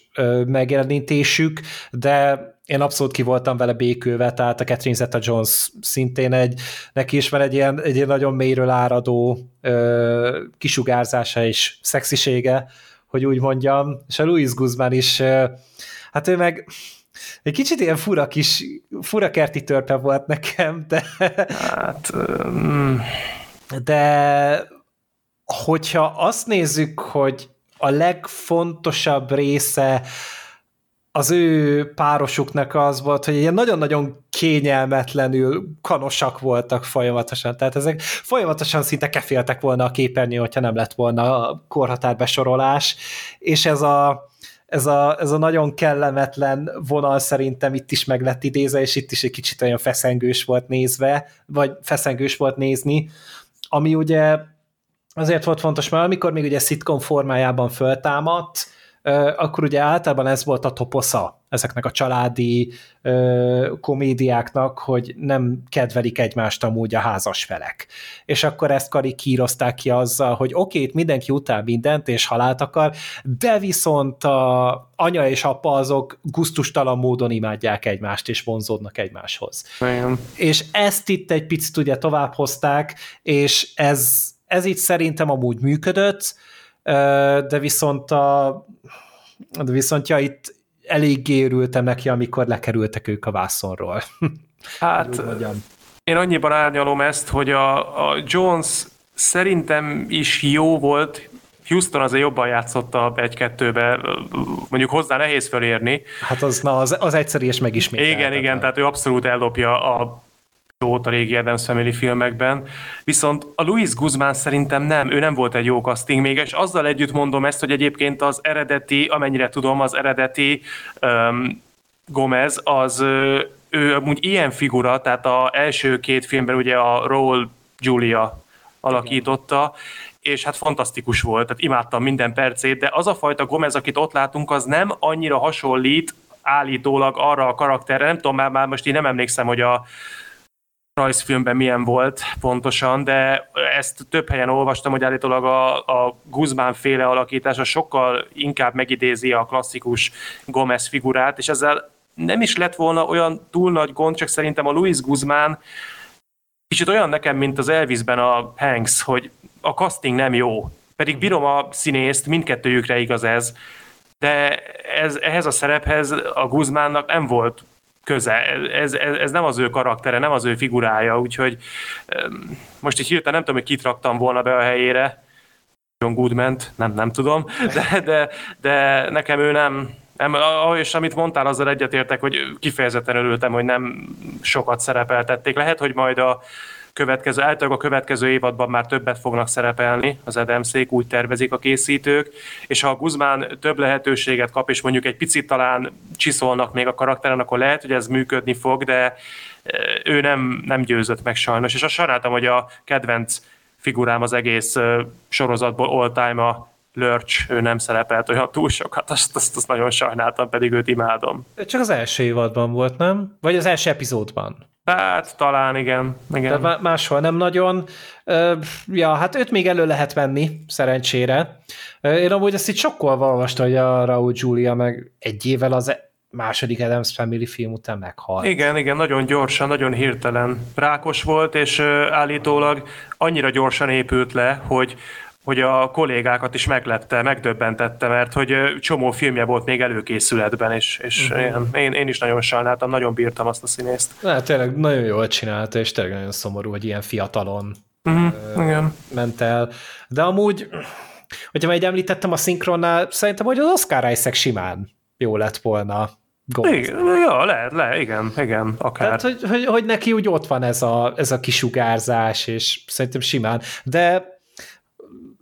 megjelenítésük, de én abszolút ki voltam vele békülve, tehát a Catherine Zeta-Jones szintén egy, neki is van egy ilyen, egy ilyen nagyon mélyről áradó ö, kisugárzása és szexisége, hogy úgy mondjam, és a Louis Guzman is, ö, hát ő meg egy kicsit ilyen fura kis, fura kerti törpe volt nekem, de... Hát... Um... De hogyha azt nézzük, hogy a legfontosabb része az ő párosuknak az volt, hogy ilyen nagyon-nagyon kényelmetlenül kanosak voltak folyamatosan. Tehát ezek folyamatosan szinte keféltek volna a képernyő, hogyha nem lett volna a korhatárbesorolás, és ez a, ez a, ez a nagyon kellemetlen vonal szerintem itt is meg lett idéze, és itt is egy kicsit olyan feszengős volt nézve, vagy feszengős volt nézni, ami ugye azért volt fontos, mert amikor még ugye szitkom formájában föltámadt, akkor ugye általában ez volt a toposza ezeknek a családi ö, komédiáknak, hogy nem kedvelik egymást amúgy a házas felek. És akkor ezt karikírozták ki azzal, hogy oké, okay, mindenki utál mindent és halált akar, de viszont a anya és apa azok guztustalan módon imádják egymást és vonzódnak egymáshoz. Igen. És ezt itt egy picit ugye tovább hozták, és ez ez itt szerintem amúgy működött, de viszont a de viszont ja, itt eléggé örültem neki, amikor lekerültek ők a vászonról. Hát, én annyiban árnyalom ezt, hogy a, a Jones szerintem is jó volt, Houston azért jobban játszotta egy-kettőbe, mondjuk hozzá nehéz fölérni. Hát az, na, az, az egyszerű és megismétel. Igen, igen, tehát ő abszolút ellopja a jót a régi Adams Family filmekben, viszont a Louis Guzmán szerintem nem, ő nem volt egy jó casting még, és azzal együtt mondom ezt, hogy egyébként az eredeti, amennyire tudom, az eredeti um, Gomez, az ő amúgy ilyen figura, tehát a első két filmben ugye a Roll Julia alakította, és hát fantasztikus volt, tehát imádtam minden percét, de az a fajta Gomez, akit ott látunk, az nem annyira hasonlít állítólag arra a karakterre, nem tudom, már, már most én nem emlékszem, hogy a rajzfilmben milyen volt pontosan, de ezt több helyen olvastam, hogy állítólag a, a Guzmán féle alakítása sokkal inkább megidézi a klasszikus Gomez figurát, és ezzel nem is lett volna olyan túl nagy gond, csak szerintem a Louis Guzmán kicsit olyan nekem, mint az Elvisben a Hanks, hogy a casting nem jó. Pedig bírom a színészt, mindkettőjükre igaz ez, de ez, ehhez a szerephez a Guzmánnak nem volt köze. Ez, ez, ez nem az ő karaktere, nem az ő figurája, úgyhogy most így hirtelen nem tudom, hogy kit raktam volna be a helyére. John goodman nem, nem tudom, de, de, de nekem ő nem, nem, és amit mondtál, azzal egyetértek, hogy kifejezetten örültem, hogy nem sokat szerepeltették. Lehet, hogy majd a következő, általában a következő évadban már többet fognak szerepelni az Edemszék, úgy tervezik a készítők, és ha a Guzmán több lehetőséget kap, és mondjuk egy picit talán csiszolnak még a karakteren, akkor lehet, hogy ez működni fog, de e, ő nem, nem győzött meg sajnos, és azt sajnáltam, hogy a kedvenc figurám az egész e, sorozatból all time a Lurch, ő nem szerepelt olyan túl sokat, azt, azt, azt nagyon sajnáltam, pedig őt imádom. Csak az első évadban volt, nem? Vagy az első epizódban? Hát talán igen. igen. De máshol nem nagyon. Ja, hát őt még elő lehet venni, szerencsére. Én amúgy ezt itt sokkal olvastam, hogy a Raúl Julia meg egy évvel az második Adams Family film után meghalt. Igen, igen, nagyon gyorsan, nagyon hirtelen. Rákos volt, és állítólag annyira gyorsan épült le, hogy hogy a kollégákat is meglepte, megdöbbentette, mert hogy csomó filmje volt még előkészületben, és, és uh-huh. én, én is nagyon sajnáltam, nagyon bírtam azt a színészt. Na, tényleg nagyon jól csinálta, és tényleg nagyon szomorú, hogy ilyen fiatalon uh-huh. igen. ment el. De amúgy, hogyha majd említettem a szinkronnál, szerintem, hogy az Oscar Isaac simán jó lett volna. Igen, ja, lehet, lehet, igen, igen, akár. Tehát, hogy, hogy, hogy neki úgy ott van ez a, ez a kisugárzás, és szerintem simán. De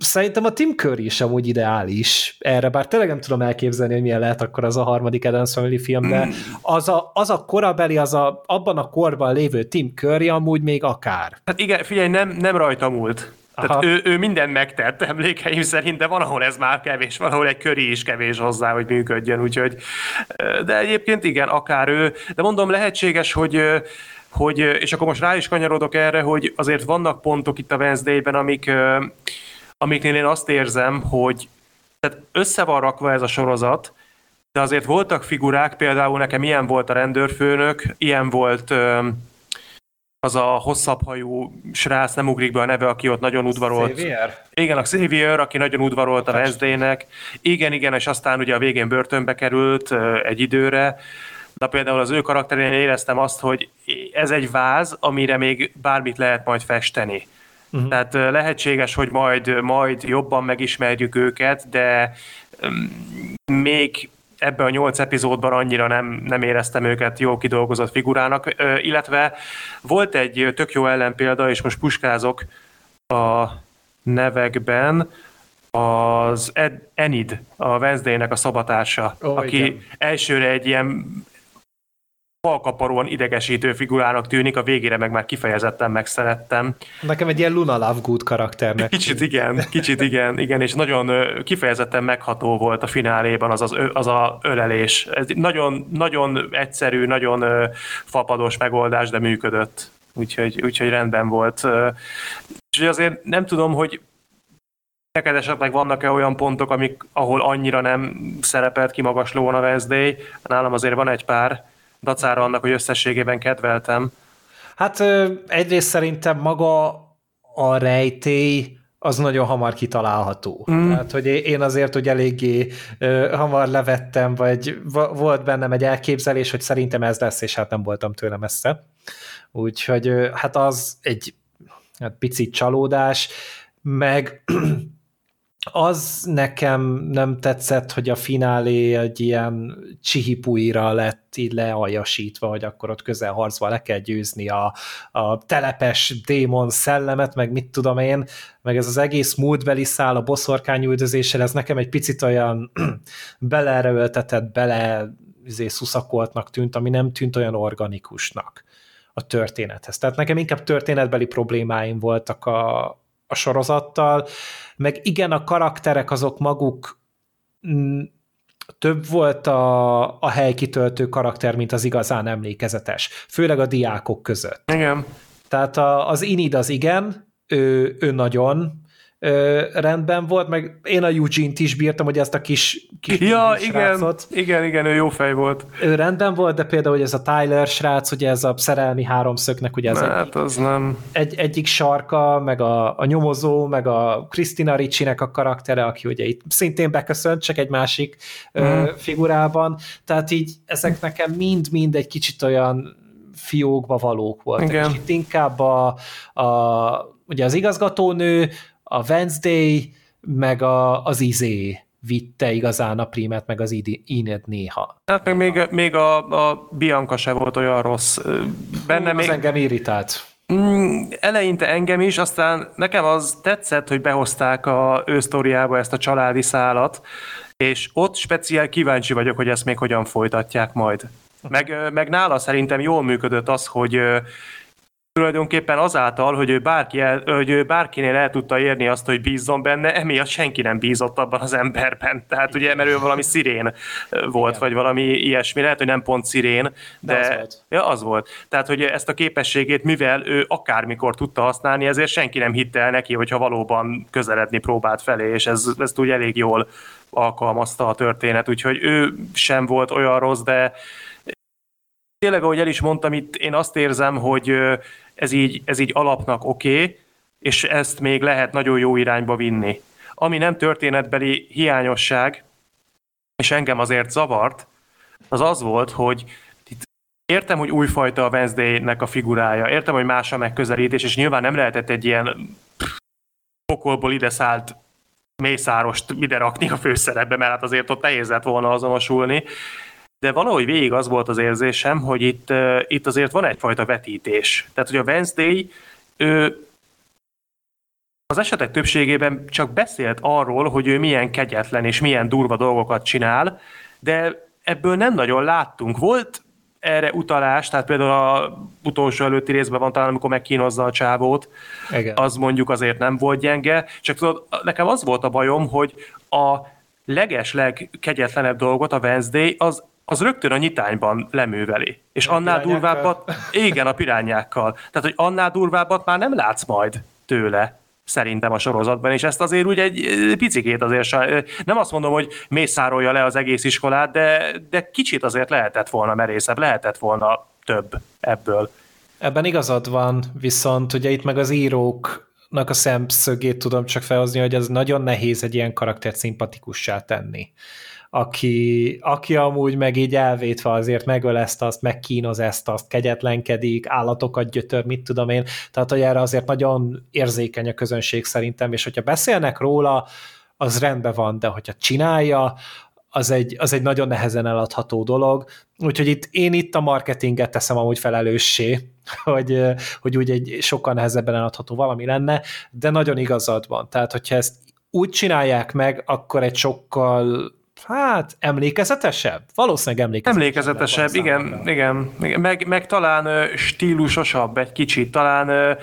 szerintem a Tim Curry is amúgy ideális erre, bár tényleg nem tudom elképzelni, hogy milyen lehet akkor az a harmadik Adams Family film, de mm. az a, az a korabeli, az a, abban a korban lévő Tim Curry amúgy még akár. Hát igen, figyelj, nem, nem rajta múlt. Tehát ő, ő mindent megtett emlékeim szerint, de van, ahol ez már kevés, van, ahol egy köri is kevés hozzá, hogy működjön, úgyhogy de egyébként igen, akár ő, de mondom, lehetséges, hogy hogy, és akkor most rá is kanyarodok erre, hogy azért vannak pontok itt a Wednesday-ben, amik, amiknél én azt érzem, hogy tehát össze van rakva ez a sorozat, de azért voltak figurák, például nekem ilyen volt a rendőrfőnök, ilyen volt az a hosszabb hajú srác, nem ugrik be a neve, aki ott nagyon udvarolt. Xavier? Igen, a Xavier, aki nagyon udvarolt a Wednesday-nek. Igen, igen, és aztán ugye a végén börtönbe került egy időre. De például az ő karakterén éreztem azt, hogy ez egy váz, amire még bármit lehet majd festeni. Uh-huh. Tehát lehetséges, hogy majd, majd jobban megismerjük őket, de még ebben a nyolc epizódban annyira nem, nem éreztem őket jó kidolgozott figurának, illetve volt egy tök jó ellenpélda, és most puskázok a nevekben, az Ed, Enid, a Wednesday-nek a szabatársa, oh, aki igen. elsőre egy ilyen falkaparóan idegesítő figurának tűnik, a végére meg már kifejezetten megszerettem. Nekem egy ilyen Luna Lovegood karakternek. Kicsit igen, kicsit igen, igen, és nagyon kifejezetten megható volt a fináléban az, az, az a ölelés. Ez nagyon, nagyon egyszerű, nagyon fapados megoldás, de működött. Úgyhogy, úgyhogy rendben volt. És azért nem tudom, hogy neked esetleg vannak-e olyan pontok, amik, ahol annyira nem szerepelt kimagaslóan a Wednesday? Nálam azért van egy pár dacára annak, hogy összességében kedveltem. Hát egyrészt szerintem maga a rejtély az nagyon hamar kitalálható. Mm. Tehát, hogy én azért, hogy eléggé uh, hamar levettem, vagy volt bennem egy elképzelés, hogy szerintem ez lesz, és hát nem voltam tőle messze. Úgyhogy uh, hát az egy hát picit csalódás, meg az nekem nem tetszett, hogy a finálé egy ilyen csihipuira lett így lealjasítva, hogy akkor ott közelharcba le kell győzni a, a telepes démon szellemet, meg mit tudom én, meg ez az egész múltbeli szál a boszorkányüldözéssel, ez nekem egy picit olyan beleerőltetett, bele izé, szuszakoltnak tűnt, ami nem tűnt olyan organikusnak a történethez. Tehát nekem inkább történetbeli problémáim voltak a, a sorozattal, meg igen, a karakterek azok maguk mm, több volt a, a helykitöltő karakter, mint az igazán emlékezetes, főleg a diákok között. Igen. Tehát a, az Inid az igen, ő, ő nagyon ö, rendben volt, meg én a Eugene-t is bírtam, hogy ezt a kis, kis ja, kis igen, srácot. igen, igen, ő jó fej volt. Ő rendben volt, de például, hogy ez a Tyler srác, ugye ez a szerelmi háromszögnek, ugye ez hát, az nem. Egy, egyik sarka, meg a, a nyomozó, meg a Christina Ricci-nek a karaktere, aki ugye itt szintén beköszönt, csak egy másik mm. ö, mhm. figurában, tehát így ezek nekem mind-mind egy kicsit olyan fiókba valók voltak, Igen. és itt inkább a, a ugye az igazgatónő, a Wednesday, meg a, az Izé vitte igazán a primet, meg az Ined néha. Hát meg még, még a, a Bianca se volt olyan rossz. Benne Hú, még... Az engem irritált. Mm, eleinte engem is, aztán nekem az tetszett, hogy behozták a ő sztoriába ezt a családi szálat, és ott speciál kíváncsi vagyok, hogy ezt még hogyan folytatják majd. Meg, meg nála szerintem jól működött az, hogy tulajdonképpen azáltal, hogy ő, bárki el, hogy ő bárkinél el tudta érni azt, hogy bízzon benne, emiatt senki nem bízott abban az emberben. Tehát ugye, mert ő valami szirén volt, Igen. vagy valami ilyesmi, lehet, hogy nem pont szirén, de, de az volt. Ja, az volt. Tehát, hogy ezt a képességét, mivel ő akármikor tudta használni, ezért senki nem hitte el neki, hogyha valóban közeledni próbált felé, és ez, ezt úgy elég jól alkalmazta a történet, úgyhogy ő sem volt olyan rossz, de tényleg, ahogy el is mondtam, itt én azt érzem, hogy ez így, ez így alapnak oké, okay, és ezt még lehet nagyon jó irányba vinni. Ami nem történetbeli hiányosság, és engem azért zavart, az az volt, hogy itt értem, hogy újfajta a Wednesday-nek a figurája, értem, hogy más a megközelítés, és nyilván nem lehetett egy ilyen pokolból ide szállt mészárost ide rakni a főszerepbe, mert hát azért ott nehéz lett volna azonosulni, de valahogy végig az volt az érzésem, hogy itt, itt azért van egyfajta vetítés. Tehát, hogy a Wednesday ő az esetek többségében csak beszélt arról, hogy ő milyen kegyetlen és milyen durva dolgokat csinál, de ebből nem nagyon láttunk. Volt erre utalás, tehát például a utolsó előtti részben van talán, amikor megkínozza a csávót, Igen. az mondjuk azért nem volt gyenge, csak tudod, nekem az volt a bajom, hogy a leges legkegyetlenebb dolgot a Wednesday az az rögtön a nyitányban leműveli. És a annál durvábbat, igen, a pirányákkal. Tehát, hogy annál durvábbat már nem látsz majd tőle szerintem a sorozatban, és ezt azért úgy egy picikét azért, nem azt mondom, hogy mészárolja le az egész iskolát, de, de kicsit azért lehetett volna merészebb, lehetett volna több ebből. Ebben igazad van, viszont ugye itt meg az íróknak a szemszögét tudom csak felhozni, hogy ez nagyon nehéz egy ilyen karaktert szimpatikussá tenni aki, aki amúgy meg így elvétve azért megöl ezt, azt, megkínoz ezt, azt, kegyetlenkedik, állatokat gyötör, mit tudom én, tehát hogy erre azért nagyon érzékeny a közönség szerintem, és hogyha beszélnek róla, az rendben van, de hogyha csinálja, az egy, az egy nagyon nehezen eladható dolog, úgyhogy itt, én itt a marketinget teszem amúgy felelőssé, hogy, hogy úgy egy sokkal nehezebben eladható valami lenne, de nagyon igazad van. Tehát, hogyha ezt úgy csinálják meg, akkor egy sokkal Hát, emlékezetesebb? Valószínűleg emlékezetesebb. Emlékezetesebb, igen, igen, igen. Meg, meg talán stílusosabb egy kicsit, talán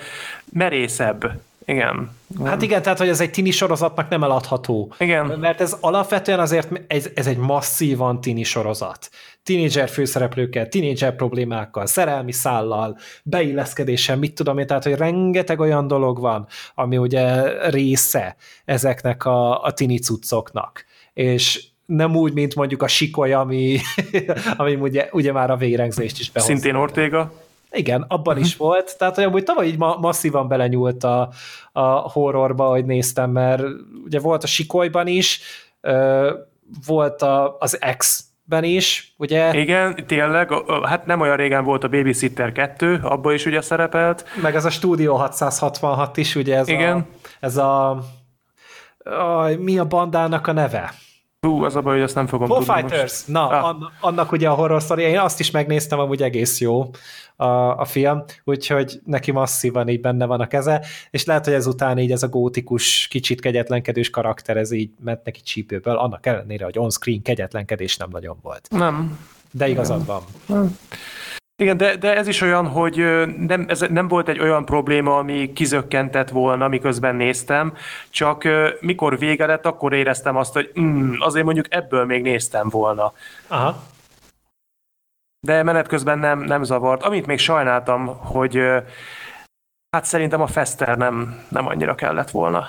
merészebb. Igen. Hát igen, tehát hogy ez egy tini sorozatnak nem eladható. Igen. Mert ez alapvetően azért, ez, ez egy masszívan tini sorozat. Tínédzser főszereplőkkel, tínédzser problémákkal, szerelmi szállal, beilleszkedéssel, mit tudom én, tehát hogy rengeteg olyan dolog van, ami ugye része ezeknek a, a tini cuccoknak. És nem úgy, mint mondjuk a sikoly, ami, ami ugye, ugye már a vérengzést is behozta. Szintén Ortega? Igen, abban is volt, tehát hogy amúgy tavaly így ma- masszívan belenyúlt a, a horrorba, hogy néztem, mert ugye volt a sikolyban is, volt a, az X ben is, ugye? Igen, tényleg, hát nem olyan régen volt a Babysitter 2, abban is ugye szerepelt. Meg ez a Studio 666 is, ugye ez Igen. a, ez a, a mi a bandának a neve? Hú, az a baj, hogy ezt nem fogom Foo tudni Fighters, most. na, ah. annak, annak ugye a horror story, én azt is megnéztem, amúgy egész jó a, a film, úgyhogy neki masszívan így benne van a keze, és lehet, hogy ezután így ez a gótikus, kicsit kegyetlenkedős karakter, ez így ment neki csípőből, annak ellenére, hogy on-screen kegyetlenkedés nem nagyon volt. Nem. De igazad van. Nem. Igen, de, de ez is olyan, hogy nem, ez nem volt egy olyan probléma, ami kizökkentett volna, miközben néztem, csak mikor vége lett, akkor éreztem azt, hogy mm, azért mondjuk ebből még néztem volna. Aha. De menet közben nem, nem zavart. Amit még sajnáltam, hogy hát szerintem a Fester nem, nem annyira kellett volna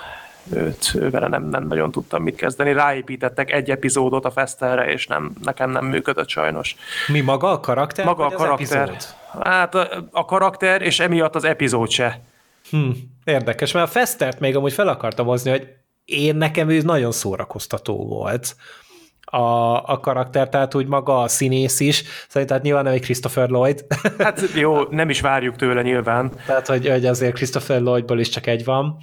őt, ővele nem, nem nagyon tudtam mit kezdeni. Ráépítettek egy epizódot a Festerre, és nem, nekem nem működött sajnos. Mi maga a karakter? Maga a karakter. Hát a, a karakter, és emiatt az epizód se. Hm, érdekes, mert a Festert még amúgy fel akartam hozni, hogy én nekem ő nagyon szórakoztató volt a, a karakter, tehát úgy maga a színész is, szerintem hát nyilván nem egy Christopher Lloyd. Hát jó, nem is várjuk tőle nyilván. Tehát, hogy, hogy azért Christopher Lloydból is csak egy van.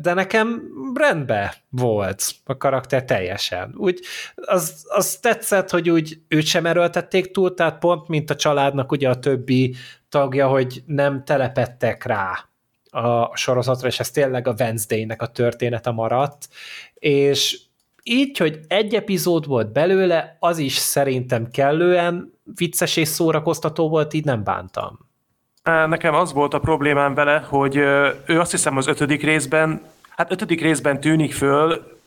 De nekem rendben volt a karakter teljesen. Úgy, az, az tetszett, hogy úgy őt sem erőltették túl, tehát pont mint a családnak ugye a többi tagja, hogy nem telepettek rá a sorozatra, és ez tényleg a Wednesday-nek a története maradt, és így, hogy egy epizód volt belőle, az is szerintem kellően vicces és szórakoztató volt, így nem bántam. Nekem az volt a problémám vele, hogy ő azt hiszem az ötödik részben, hát ötödik részben tűnik föl,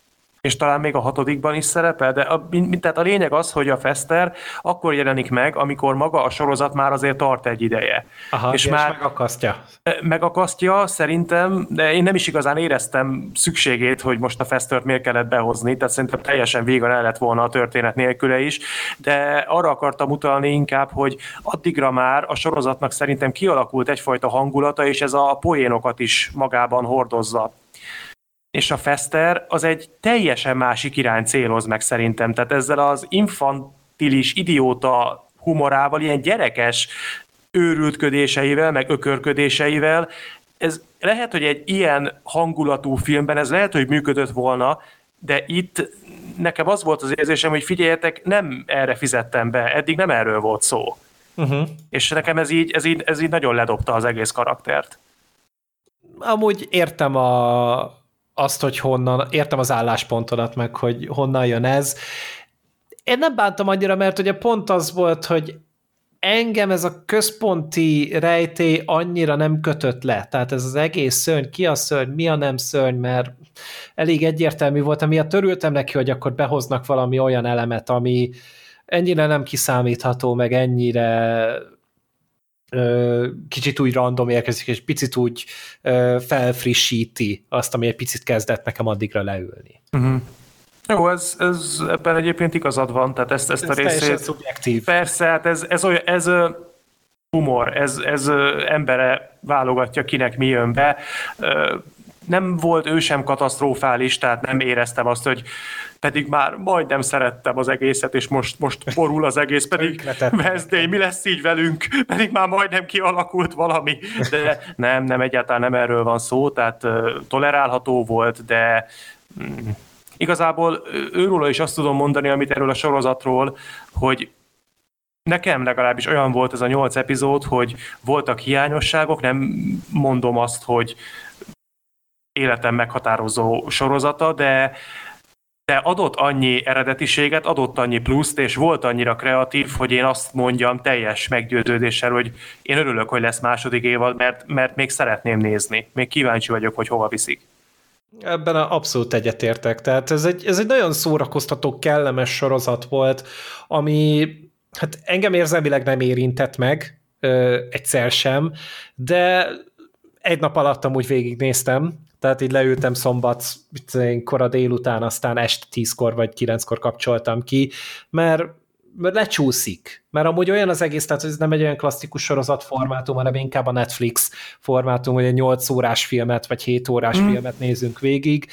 és talán még a hatodikban is szerepel, de a, tehát a lényeg az, hogy a Fester akkor jelenik meg, amikor maga a sorozat már azért tart egy ideje. Aha, és, és már megakasztja. Megakasztja szerintem, de én nem is igazán éreztem szükségét, hogy most a Festert miért kellett behozni, tehát szerintem teljesen végan el lett volna a történet nélküle is, de arra akartam utalni inkább, hogy addigra már a sorozatnak szerintem kialakult egyfajta hangulata, és ez a poénokat is magában hordozza és a Fester az egy teljesen másik irány céloz meg szerintem. Tehát ezzel az infantilis, idióta humorával, ilyen gyerekes őrültködéseivel, meg ökörködéseivel, ez lehet, hogy egy ilyen hangulatú filmben ez lehet, hogy működött volna, de itt nekem az volt az érzésem, hogy figyeljetek, nem erre fizettem be, eddig nem erről volt szó. Uh-huh. És nekem ez így, ez, így, ez így nagyon ledobta az egész karaktert. Amúgy értem a, azt, hogy honnan, értem az álláspontodat meg, hogy honnan jön ez. Én nem bántam annyira, mert ugye pont az volt, hogy engem ez a központi rejtély annyira nem kötött le. Tehát ez az egész szörny, ki a szörny, mi a nem szörny, mert elég egyértelmű volt, amiatt törültem neki, hogy akkor behoznak valami olyan elemet, ami ennyire nem kiszámítható, meg ennyire kicsit úgy random érkezik, és picit úgy felfrissíti azt, ami egy picit kezdett nekem addigra leülni. Uh-huh. Jó, ez, ez ebben egyébként igazad van, tehát ezt, ezt ez a részét... szubjektív. Persze, hát ez, ez, olyan, ez humor, ez, ez embere válogatja, kinek mi jön be. Nem volt ő sem katasztrofális, tehát nem éreztem azt, hogy pedig már majdnem szerettem az egészet, és most, most borul az egész, pedig Wednesday, mi lesz így velünk, pedig már majdnem kialakult valami, de nem, nem, egyáltalán nem erről van szó, tehát tolerálható volt, de mm, igazából őről is azt tudom mondani, amit erről a sorozatról, hogy Nekem legalábbis olyan volt ez a nyolc epizód, hogy voltak hiányosságok, nem mondom azt, hogy életem meghatározó sorozata, de de adott annyi eredetiséget, adott annyi pluszt, és volt annyira kreatív, hogy én azt mondjam teljes meggyőződéssel, hogy én örülök, hogy lesz második évad, mert, mert még szeretném nézni. Még kíváncsi vagyok, hogy hova viszik. Ebben abszolút egyetértek. Tehát ez egy, ez egy nagyon szórakoztató, kellemes sorozat volt, ami hát engem érzelmileg nem érintett meg ö, egyszer sem, de egy nap alatt amúgy végignéztem, tehát így leültem szombat kora délután, aztán este tízkor vagy kilenckor kapcsoltam ki, mert, mert lecsúszik. Mert amúgy olyan az egész, tehát ez nem egy olyan klasszikus sorozat formátum, hanem inkább a Netflix formátum, hogy egy 8 órás filmet, vagy 7 órás mm. filmet nézünk végig.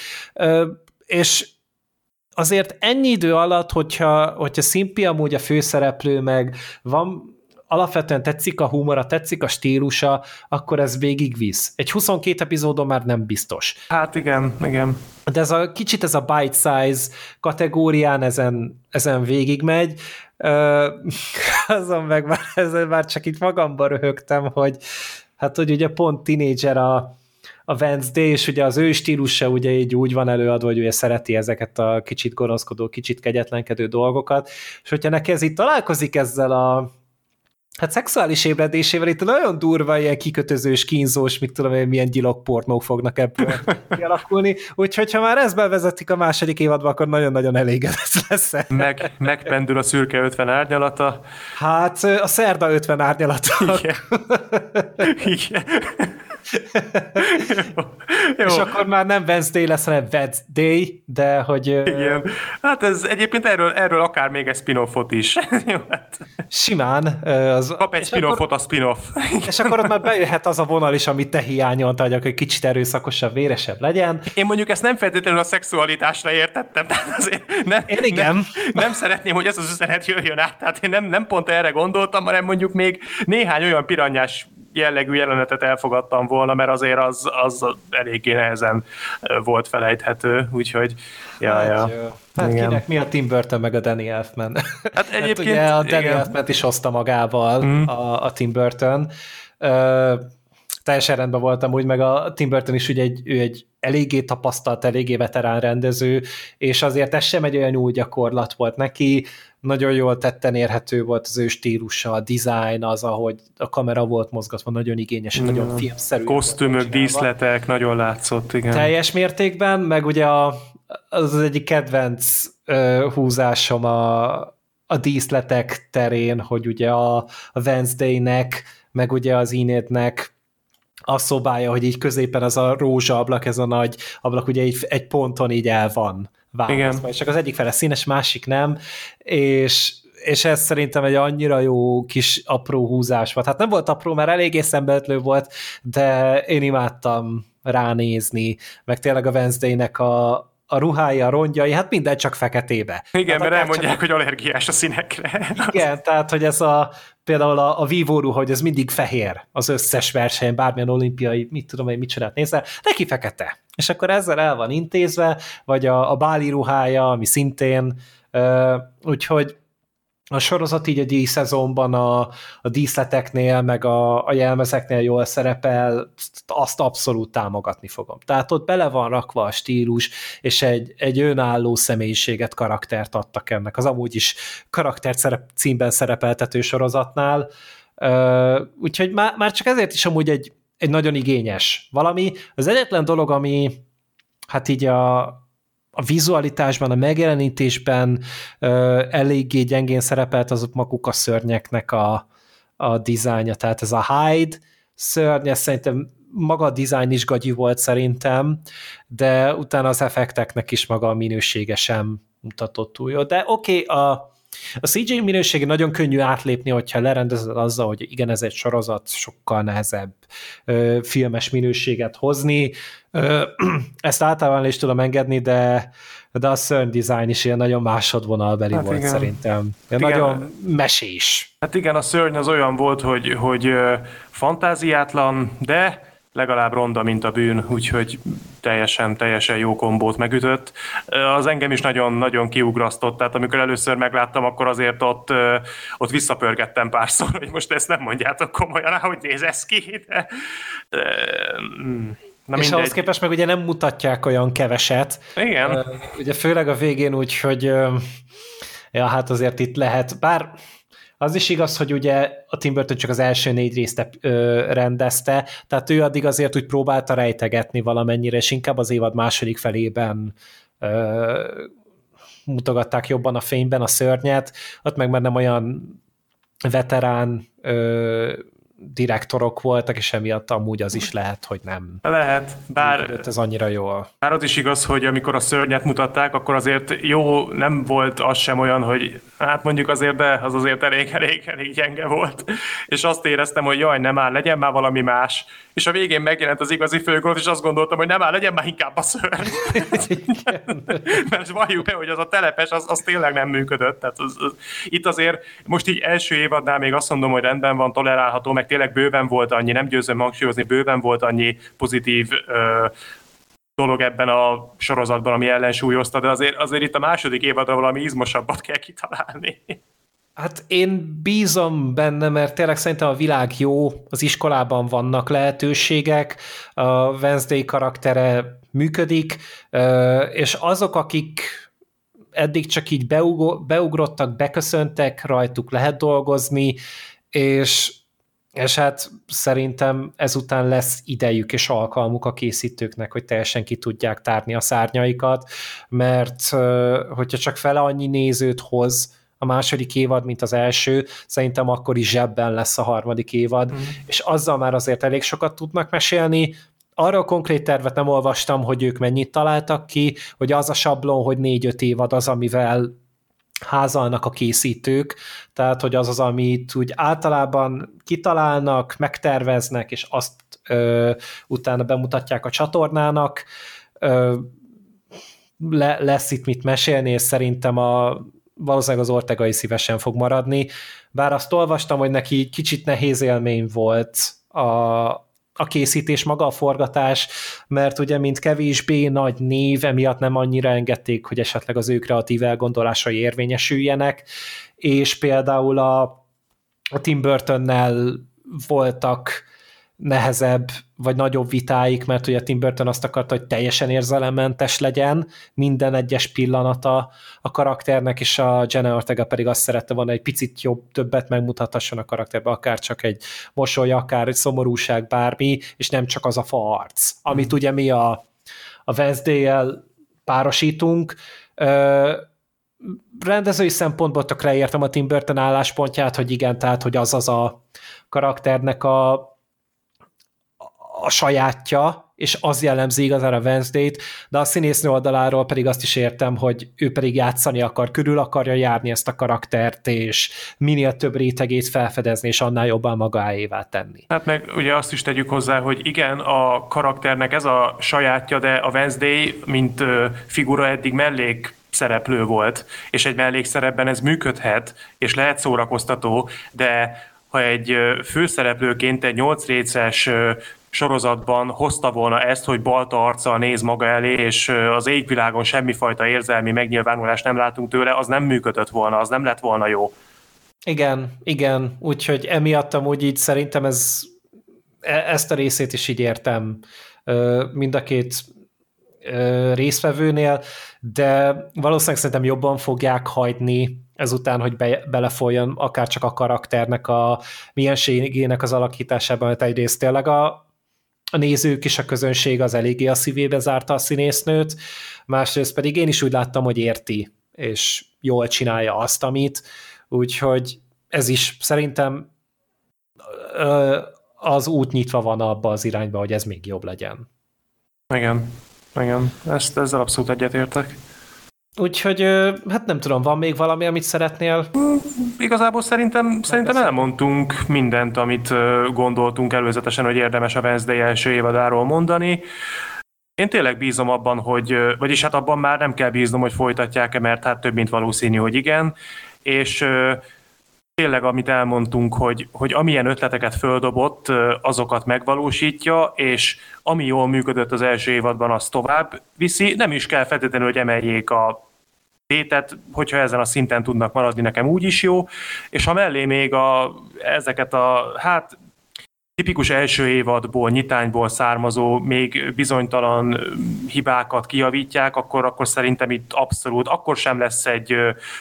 És azért ennyi idő alatt, hogyha, hogyha Szimpi amúgy a főszereplő, meg van alapvetően tetszik a humora, tetszik a stílusa, akkor ez végigvisz. Egy 22 epizódon már nem biztos. Hát igen, igen. De ez a kicsit ez a bite size kategórián ezen, ezen végigmegy, uh, azon meg már, ezen már csak itt magamban röhögtem, hogy hát, hogy ugye pont tinédzser a, a Wednesday, és ugye az ő stílusa ugye így úgy van előadva, hogy ugye szereti ezeket a kicsit gonoszkodó, kicsit kegyetlenkedő dolgokat, és hogyha neki ez itt találkozik ezzel a hát szexuális ébredésével itt nagyon durva ilyen kikötözős, kínzós, mit tudom én, milyen gyilokpornó fognak ebből kialakulni, úgyhogy ha már ezt bevezetik a második évadba, akkor nagyon-nagyon elégedett lesz. Meg, megpendül a szürke 50 árnyalata. Hát a szerda 50 árnyalata. Igen. Igen. Jó. És akkor már nem Wednesday lesz, hanem Wednesday, de hogy... Igen. Hát ez egyébként erről, erről akár még egy spin-offot is. Jó, hát. Simán. Az... Kap egy spin-offot a spin-off. És akkor ott már bejöhet az a vonal is, amit te hiányoltad, hogy egy kicsit erőszakosabb, véresebb legyen. Én mondjuk ezt nem feltétlenül a szexualitásra értettem, tehát azért nem, én igen. Nem, nem szeretném, hogy ez az üzenet jöjjön át, tehát én nem, nem pont erre gondoltam, hanem mondjuk még néhány olyan piranyás jellegű jelenetet elfogadtam volna, mert azért az, az eléggé nehezen volt felejthető, úgyhogy ja, hát, ja. Hát igen. kinek mi a Tim Burton meg a Danny Elfman? Hát egyébként hát ugye a Danny Elfman is hozta magával mm. a, a Tim Burton. Uh, teljesen rendben voltam úgy, meg a Tim Burton is ugye egy, ő egy eléggé tapasztalt, eléggé veterán rendező, és azért ez sem egy olyan új gyakorlat volt neki, nagyon jól tetten érhető volt az ő stílusa, a design, az, ahogy a kamera volt mozgatva, nagyon igényes, mm. nagyon filmszerű. Kosztümök, díszletek, nagyon látszott, igen. Teljes mértékben, meg ugye a, az, az egyik kedvenc húzásom a, a díszletek terén, hogy ugye a, a Wednesday-nek, meg ugye az Inédnek a szobája, hogy így középen az a rózsa ablak, ez a nagy ablak, ugye egy, egy ponton így el van választva, és csak az egyik fele színes, másik nem, és, és ez szerintem egy annyira jó kis apró húzás volt. Hát nem volt apró, mert eléggé szembeötlő volt, de én imádtam ránézni, meg tényleg a Wednesday-nek a, a ruhája, a rongyai, hát minden csak feketébe. Igen, hát mert elmondják, csak... hogy allergiás a színekre. Igen, tehát, hogy ez a például a, a Vivo ruha, hogy ez mindig fehér az összes versenyen, bármilyen olimpiai, mit tudom én, mit csinált nézve, neki fekete. És akkor ezzel el van intézve, vagy a, a báli ruhája, ami szintén, uh, úgyhogy a sorozat így a díszezonban a, a díszleteknél, meg a, a jelmezeknél jól szerepel, azt abszolút támogatni fogom. Tehát ott bele van rakva a stílus, és egy, egy önálló személyiséget, karaktert adtak ennek. Az amúgy is karakter szerep, címben szerepeltető sorozatnál, úgyhogy már, már csak ezért is amúgy egy, egy nagyon igényes valami. Az egyetlen dolog, ami hát így a, a vizualitásban, a megjelenítésben ö, eléggé gyengén szerepelt azok maguk a szörnyeknek a, a dizájnja, tehát ez a Hyde szörny, szerintem maga a dizájn is gagyi volt szerintem, de utána az effekteknek is maga a minősége sem mutatott túl jó. De oké, okay, a, a CJ minősége nagyon könnyű átlépni, hogyha lerendezed azzal, hogy igen, ez egy sorozat, sokkal nehezebb ö, filmes minőséget hozni. Ö, ezt általában is tudom engedni, de de a szörny design is ilyen nagyon másodvonalbeli hát volt igen. szerintem. Hát nagyon mesés. Hát igen, a szörny az olyan volt, hogy, hogy fantáziátlan, de legalább ronda, mint a bűn, úgyhogy teljesen, teljesen jó kombót megütött. Az engem is nagyon-nagyon kiugrasztott, tehát amikor először megláttam, akkor azért ott, ott visszapörgettem párszor, hogy most ezt nem mondjátok komolyan, hogy néz ez ki, de, mm. Na és mindegy. ahhoz képest meg ugye nem mutatják olyan keveset. Igen. Ugye főleg a végén úgy, hogy ja, hát azért itt lehet, bár az is igaz, hogy ugye a Tim Burton csak az első négy részt rendezte, tehát ő addig azért úgy próbálta rejtegetni valamennyire, és inkább az évad második felében ö, mutogatták jobban a fényben a szörnyet, ott meg már nem olyan veterán ö, direktorok voltak, és emiatt amúgy az is lehet, hogy nem. Lehet, bár... Ez annyira jó. Bár az is igaz, hogy amikor a szörnyet mutatták, akkor azért jó, nem volt az sem olyan, hogy hát mondjuk azért, de az azért elég, elég, elég gyenge volt. És azt éreztem, hogy jaj, nem áll, legyen már valami más. És a végén megjelent az igazi főgolt, és azt gondoltam, hogy nem áll, legyen már inkább a szörny. Mert valljuk be, hogy az a telepes, az, az tényleg nem működött. Tehát az, az, itt azért most így első évadnál még azt mondom, hogy rendben van, tolerálható, meg tényleg bőven volt annyi, nem győzöm hangsúlyozni, bőven volt annyi pozitív ö, dolog ebben a sorozatban, ami ellensúlyozta, de azért, azért itt a második évadra valami izmosabbat kell kitalálni. Hát én bízom benne, mert tényleg szerintem a világ jó, az iskolában vannak lehetőségek, a Wednesday karaktere működik, és azok, akik eddig csak így beugrottak, beköszöntek, rajtuk lehet dolgozni, és és hát szerintem ezután lesz idejük és alkalmuk a készítőknek, hogy teljesen ki tudják tárni a szárnyaikat, mert hogyha csak fele annyi nézőt hoz a második évad, mint az első, szerintem akkor is zsebben lesz a harmadik évad, mm. és azzal már azért elég sokat tudnak mesélni, arra a konkrét tervet nem olvastam, hogy ők mennyit találtak ki, hogy az a sablon, hogy négy-öt évad az, amivel házalnak a készítők, tehát hogy az az, amit úgy általában kitalálnak, megterveznek, és azt ö, utána bemutatják a csatornának. Ö, le, lesz itt mit mesélni, és szerintem a, valószínűleg az Ortegai szívesen fog maradni, bár azt olvastam, hogy neki kicsit nehéz élmény volt a, a készítés, maga a forgatás, mert ugye mint kevésbé nagy név, emiatt nem annyira engedték, hogy esetleg az ő kreatív elgondolásai érvényesüljenek, és például a, a Tim Burtonnel voltak nehezebb, vagy nagyobb vitáik, mert ugye Tim Burton azt akarta, hogy teljesen érzelemmentes legyen minden egyes pillanata a karakternek, és a Jenna Ortega pedig azt szerette volna, egy picit jobb, többet megmutathasson a karakterbe, akár csak egy mosoly, akár egy szomorúság, bármi, és nem csak az a fa arc, amit ugye mi a, a Wednesday-el párosítunk, rendezői szempontból tökre értem a Tim Burton álláspontját, hogy igen, tehát, hogy az az a karakternek a, a sajátja, és az jellemzi igazán a Wednesday-t, de a színésznő oldaláról pedig azt is értem, hogy ő pedig játszani akar, körül akarja járni ezt a karaktert, és minél több rétegét felfedezni, és annál jobban magáévá tenni. Hát meg ugye azt is tegyük hozzá, hogy igen, a karakternek ez a sajátja, de a Wednesday, mint figura eddig mellék szereplő volt, és egy mellékszerepben ez működhet, és lehet szórakoztató, de ha egy főszereplőként egy nyolc réces sorozatban hozta volna ezt, hogy balta arccal néz maga elé, és az égvilágon semmifajta érzelmi megnyilvánulást nem látunk tőle, az nem működött volna, az nem lett volna jó. Igen, igen, úgyhogy emiatt amúgy így szerintem ez, e, ezt a részét is így értem mind a két résztvevőnél, de valószínűleg szerintem jobban fogják hagyni ezután, hogy be, belefoljon akár csak a karakternek a mienségének az alakításában, mert egyrészt tényleg a, a nézők és a közönség az eléggé a szívébe zárta a színésznőt, másrészt pedig én is úgy láttam, hogy érti, és jól csinálja azt, amit, úgyhogy ez is szerintem az út nyitva van abba az irányba, hogy ez még jobb legyen. Igen. Igen, ezt, ezzel abszolút egyetértek. Úgyhogy, hát nem tudom, van még valami, amit szeretnél? Igazából szerintem, szerintem elmondtunk mindent, amit gondoltunk előzetesen, hogy érdemes a Wednesday első évadáról mondani. Én tényleg bízom abban, hogy, vagyis hát abban már nem kell bíznom, hogy folytatják-e, mert hát több mint valószínű, hogy igen. És tényleg, amit elmondtunk, hogy, hogy amilyen ötleteket földobott, azokat megvalósítja, és ami jól működött az első évadban, az tovább viszi. Nem is kell feltétlenül, hogy emeljék a tétet, hogyha ezen a szinten tudnak maradni, nekem úgy is jó, és ha mellé még a, ezeket a, hát tipikus első évadból, nyitányból származó, még bizonytalan hibákat kijavítják, akkor, akkor szerintem itt abszolút, akkor sem lesz egy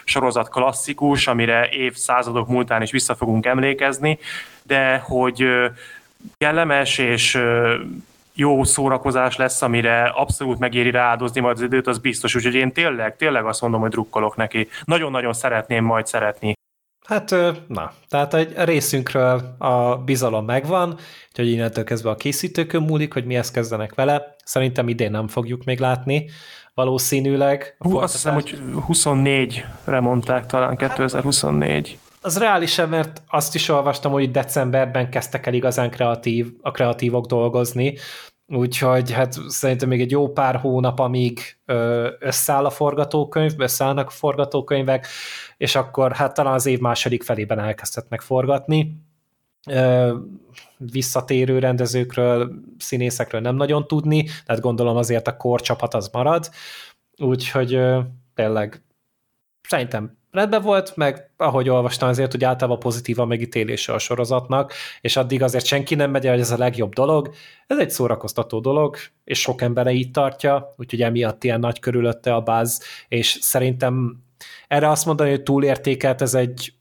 sorozat klasszikus, amire évszázadok múltán is vissza fogunk emlékezni, de hogy kellemes és jó szórakozás lesz, amire abszolút megéri rááldozni majd az időt, az biztos. Úgyhogy én tényleg, tényleg azt mondom, hogy drukkolok neki. Nagyon-nagyon szeretném majd szeretni. Hát, na, tehát egy részünkről a bizalom megvan, úgyhogy innentől kezdve a készítőkön múlik, hogy mihez kezdenek vele. Szerintem idén nem fogjuk még látni, valószínűleg. Hú, azt hiszem, hogy 24-re mondták talán, 2024. Hát, az reális mert azt is olvastam, hogy decemberben kezdtek el igazán kreatív, a kreatívok dolgozni, úgyhogy hát szerintem még egy jó pár hónap, amíg összeáll a forgatókönyv, összeállnak a forgatókönyvek, és akkor hát talán az év második felében elkezdhetnek forgatni. Visszatérő rendezőkről, színészekről nem nagyon tudni, tehát gondolom azért a korcsapat az marad, úgyhogy tényleg szerintem rendben volt, meg ahogy olvastam azért, hogy általában pozitív a megítélése a sorozatnak, és addig azért senki nem megy hogy ez a legjobb dolog. Ez egy szórakoztató dolog, és sok embere így tartja, úgyhogy emiatt ilyen nagy körülötte a báz, és szerintem erre azt mondani, hogy túlértékelt, ez egy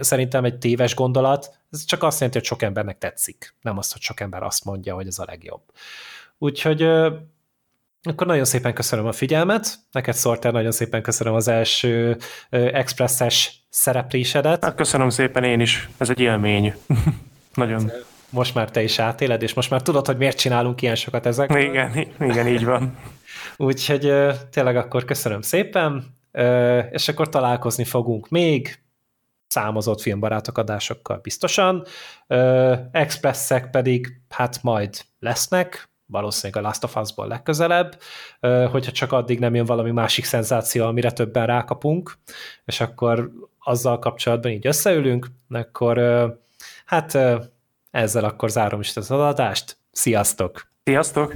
szerintem egy téves gondolat, ez csak azt jelenti, hogy sok embernek tetszik, nem azt, hogy sok ember azt mondja, hogy ez a legjobb. Úgyhogy akkor nagyon szépen köszönöm a figyelmet, neked Szorter nagyon szépen köszönöm az első expresses szereplésedet. Hát köszönöm szépen én is, ez egy élmény. nagyon. Most már te is átéled, és most már tudod, hogy miért csinálunk ilyen sokat ezek. Igen, igen, így van. Úgyhogy tényleg akkor köszönöm szépen, és akkor találkozni fogunk még, számozott filmbarátok adásokkal biztosan, expresszek pedig hát majd lesznek, valószínűleg a Last of Us-ból legközelebb, hogyha csak addig nem jön valami másik szenzáció, amire többen rákapunk, és akkor azzal kapcsolatban így összeülünk, akkor hát ezzel akkor zárom is az adást. Sziasztok! Sziasztok!